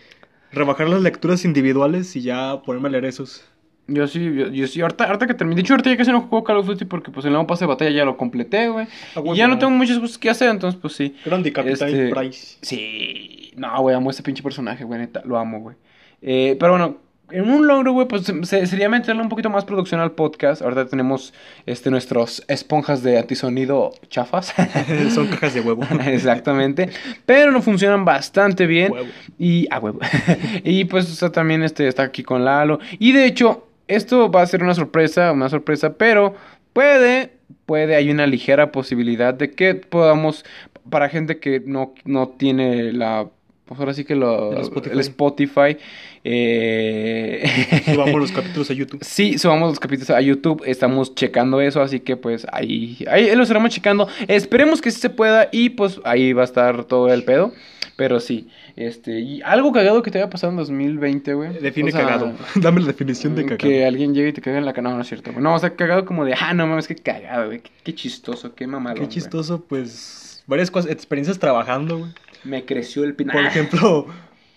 rebajar las lecturas individuales y ya ponerme a leer esos. Yo sí, yo, yo sí. Ahorita, ahorita que terminé. De hecho, ahorita ya casi no juego Call of Duty porque, pues, el nuevo pase de batalla ya lo completé, güey. Ah, Y ya no tengo muchas cosas que hacer, entonces, pues sí. Grande Capitán Este, Price. Sí, no, güey, amo ese pinche personaje, güey, neta, lo amo, güey. Eh, pero bueno, en un logro, güey, pues se- sería meterle un poquito más producción al podcast. Ahorita tenemos este, nuestros esponjas de antisonido chafas. Son cajas de huevo. Exactamente. Pero no funcionan bastante bien. Huevo. Y, ah, huevo. y pues o sea, también este, está aquí con Lalo. Y de hecho, esto va a ser una sorpresa, una sorpresa, pero puede, puede, hay una ligera posibilidad de que podamos, para gente que no, no tiene la pues ahora sí que lo, El Spotify. el Spotify. eh, Subamos los capítulos a YouTube. Sí, subamos los capítulos a YouTube, estamos checando eso, así que pues ahí, ahí lo estaremos checando. Esperemos que sí se pueda y pues ahí va a estar todo el pedo. Pero sí, este, y algo cagado que te haya pasado en 2020, güey. Define O sea, cagado. Dame la definición de cagado. Que alguien llegue y te cague en la cara, no, no es cierto. güey. No, o sea, cagado como de, ah, no mames, qué cagado, güey. Qué, qué chistoso, qué mamado. Qué chistoso, pues. Varias cosas, experiencias trabajando, güey. Me creció el pin. Por Ah. ejemplo,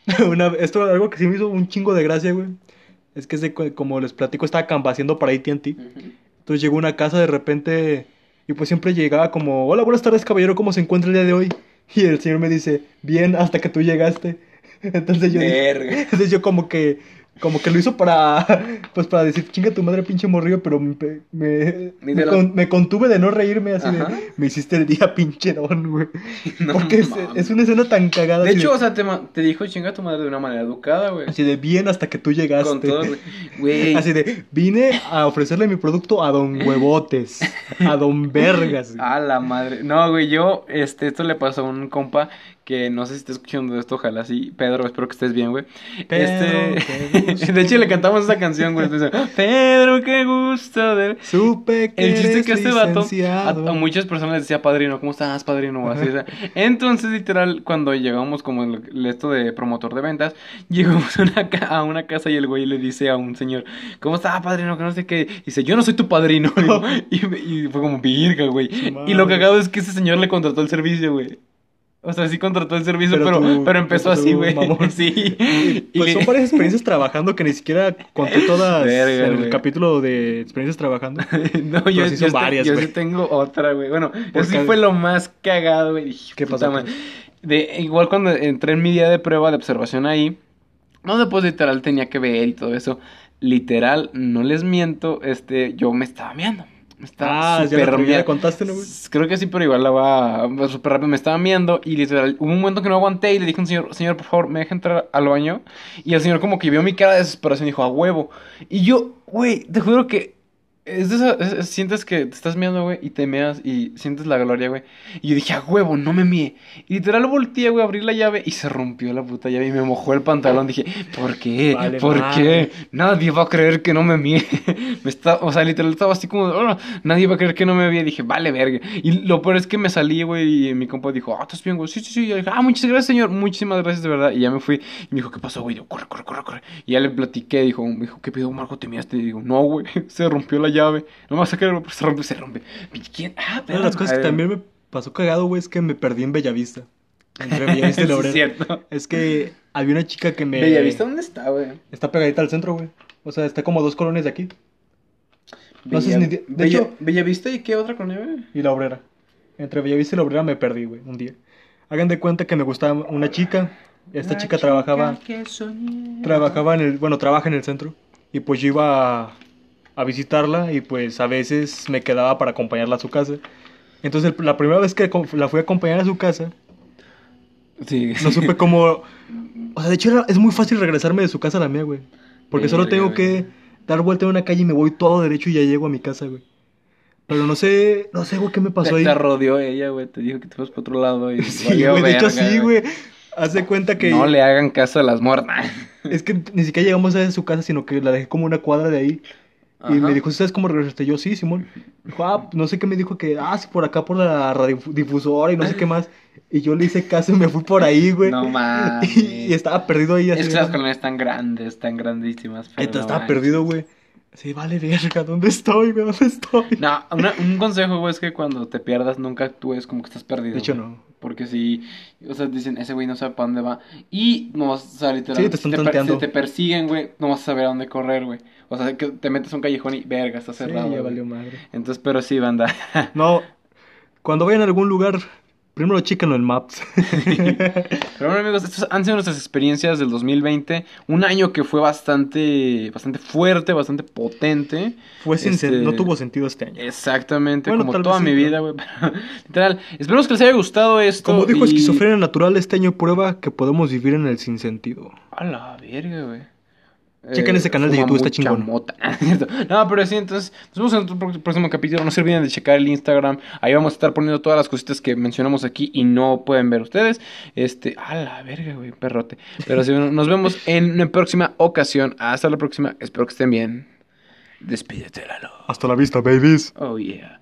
una, esto algo que sí me hizo un chingo de gracia, güey. Es que, se- como les platico, estaba cambaseando para AT&T. Ujú. Entonces llegó a una casa de repente y pues siempre llegaba como, hola, buenas tardes, caballero, ¿cómo se encuentra el día de hoy? Y el señor me dice, bien, hasta que tú llegaste. Entonces yo, Verga. entonces yo como que, como que lo hizo para, pues para decir, chinga tu madre, pinche morrillo, pero me, me, me, Literal. con- me contuve de no reírme así Ajá. de, me hiciste el día pinche don, güey. No Porque es, es una escena tan cagada. De hecho, o sea, te, te dijo chinga tu madre de una manera educada, güey. así de bien hasta que tú llegaste. Con todo, güey. Güey. Así de, vine a ofrecerle mi producto a Don Huevotes, a Don Vergas. A la madre. No, güey, yo, este, esto le pasó a un compa que no sé si está escuchando esto, ojalá sí. Pedro, espero que estés bien, güey. Pedro, qué este, gusto. de hecho, le cantamos esa canción, güey. Pedro, qué gusto de... Supe que El chiste es que este vato a, muchas personas les decía padrino, ¿cómo estás, padrino? O así, o sea. Entonces, literal, cuando llegamos como el, esto de promotor de ventas, llegamos a una, ca- a una casa y el güey le dice a un señor, ¿cómo está, padrino? Que no sé qué. Y dice, yo no soy tu padrino. y, y fue como, virga, güey. Y lo cagado es que ese señor le contrató el servicio, güey. O sea, sí contrató el servicio, pero, Pero pero, tú- empezó tú, así, güey. Sí. Y, Y Pues le- son varias experiencias trabajando que ni siquiera conté todas Verga, en el güey. capítulo de experiencias trabajando. No, Pero yo, sí yo son sí- varias, yo sí tengo otra, güey. Bueno, Por eso sí fue lo más cagado, güey. ¿Qué pasó? De, igual cuando entré en mi día de prueba de observación ahí, donde pues literal tenía que ver y todo eso. Literal, no les miento, este, yo me estaba meando. Estaba Ah, ya la meando. contaste, ¿no, güey? Creo que sí, pero igual la va súper rápido. Me estaba miando y literal, hubo un momento que no aguanté y le dije a un señor, señor, por favor, me deja entrar al baño. Y el señor como que vio mi cara de desesperación y dijo, a huevo. Y yo, güey, te juro que es de esa- es- es- sientes que te estás meando, güey, y te meas y sientes la gloria, güey. Y yo dije, a huevo, no me mie. Y literal volteé, güey, abrí la llave y se rompió la puta llave y me mojó el pantalón. Dije, ¿por qué? Vale, ¿Por qué? Nadie va a creer que no me mie. me está, o sea, literal estaba así como, "Oh, nadie va a creer que no me mie. Dije, vale, verga. Y lo peor es que me salí, güey, y mi compa dijo, ah, ¿estás bien, güey? Sí, sí, sí. Y yo dije, ah, muchas gracias, señor. Muchísimas gracias, de verdad. Y ya me fui. Y me dijo, ¿qué pasó, güey? Yo, corre, corre, corre, corre. Y ya le platiqué, dijo, me dijo, ¿qué pido, Marco? ¿Te miaste? Y digo, no, güey, se rompió la llave. No me vas a creer, güey, pero se rompe, se rompe. ¿Quién? Ah, Una de las cosas que también me pasó cagado, güey, es que me perdí en Bellavista. Entre Bellavista y la es Obrera. cierto. Es que había una chica que me... Bellavista, ¿dónde está, güey? Está pegadita al centro, güey. O sea, está como dos colonias de aquí. No sé si Bella- ni- de Bella- hecho- Bellavista y qué otra con güey? Y la obrera. Entre Bellavista y la obrera me perdí, güey, un día. Hagan de cuenta que me gustaba una chica. Esta chica trabajaba... Trabajaba en el... Bueno, trabaja en el centro. Y pues yo iba a, a visitarla y pues a veces me quedaba para acompañarla a su casa. Entonces la primera vez que la fui a acompañar a su casa, Sí. no supe cómo... O sea, de hecho era- es muy fácil regresarme de su casa a la mía, güey. Porque solo Verga, tengo güey. que dar vuelta en una calle y me voy todo derecho y ya llego a mi casa, güey. Pero no sé, no sé, güey, qué me pasó Te, ahí. te rodeó ella, güey. Te dijo que te vas para otro lado y Sí, valió güey, de hecho verga, sí, güey. Haz de cuenta que... No le hagan caso a las muertas. Es que ni siquiera llegamos a su casa, sino que la dejé como una cuadra de ahí. Y me dijo, ¿sabes cómo regresaste? Yo, sí, Simón. Dijo, ah, no sé qué me dijo que, ah, sí, por acá por la radiodifusora y no sé qué más. Y yo le hice caso y me fui por ahí, güey. No mames. Y, y estaba perdido ahí así. Es que las colonias están grandes, tan grandísimas. pero Entonces no estaba manches. perdido, güey. Sí, vale, verga, ¿dónde estoy, güey? ¿Dónde estoy? No, una- un consejo, güey, es que cuando te pierdas nunca actúes como que estás perdido. De hecho, güey. no. Porque si, o sea, dicen, ese güey no sabe para dónde va. Y no vas a saber, literal. Sí, te están si per- tanteando. Si te persiguen, güey, no vas a saber a dónde correr, güey. O sea, que te metes a un callejón y, verga, está Sí, cerrado. ya valió madre. Entonces, pero sí, banda. No, cuando vayan a algún lugar, primero chéquenlo en Maps. Pero bueno, amigos, estas han sido nuestras experiencias del 2020. Un año que fue bastante, bastante fuerte, bastante potente. Fue sin Este, no tuvo sentido este año. Exactamente, Bueno, como toda mi sí, vida, güey. pero, Literal. Esperemos que les haya gustado esto. Como dijo y- Esquizofrenia Natural, este año prueba que podemos vivir en el sinsentido. A la verga, güey. Chequen ese canal de YouTube, está chingón. mota. ¿Cierto? no, pero sí, entonces, nos vemos en otro pro- próximo capítulo. No se olviden de checar el Instagram. Ahí vamos a estar poniendo todas las cositas que mencionamos aquí y no pueden ver ustedes. Este, a la verga, güey, perrote. Pero sí, nos vemos en una próxima ocasión. Hasta la próxima. Espero que estén bien. Despídete, Lalo. Hasta la vista, babies. Oh, yeah.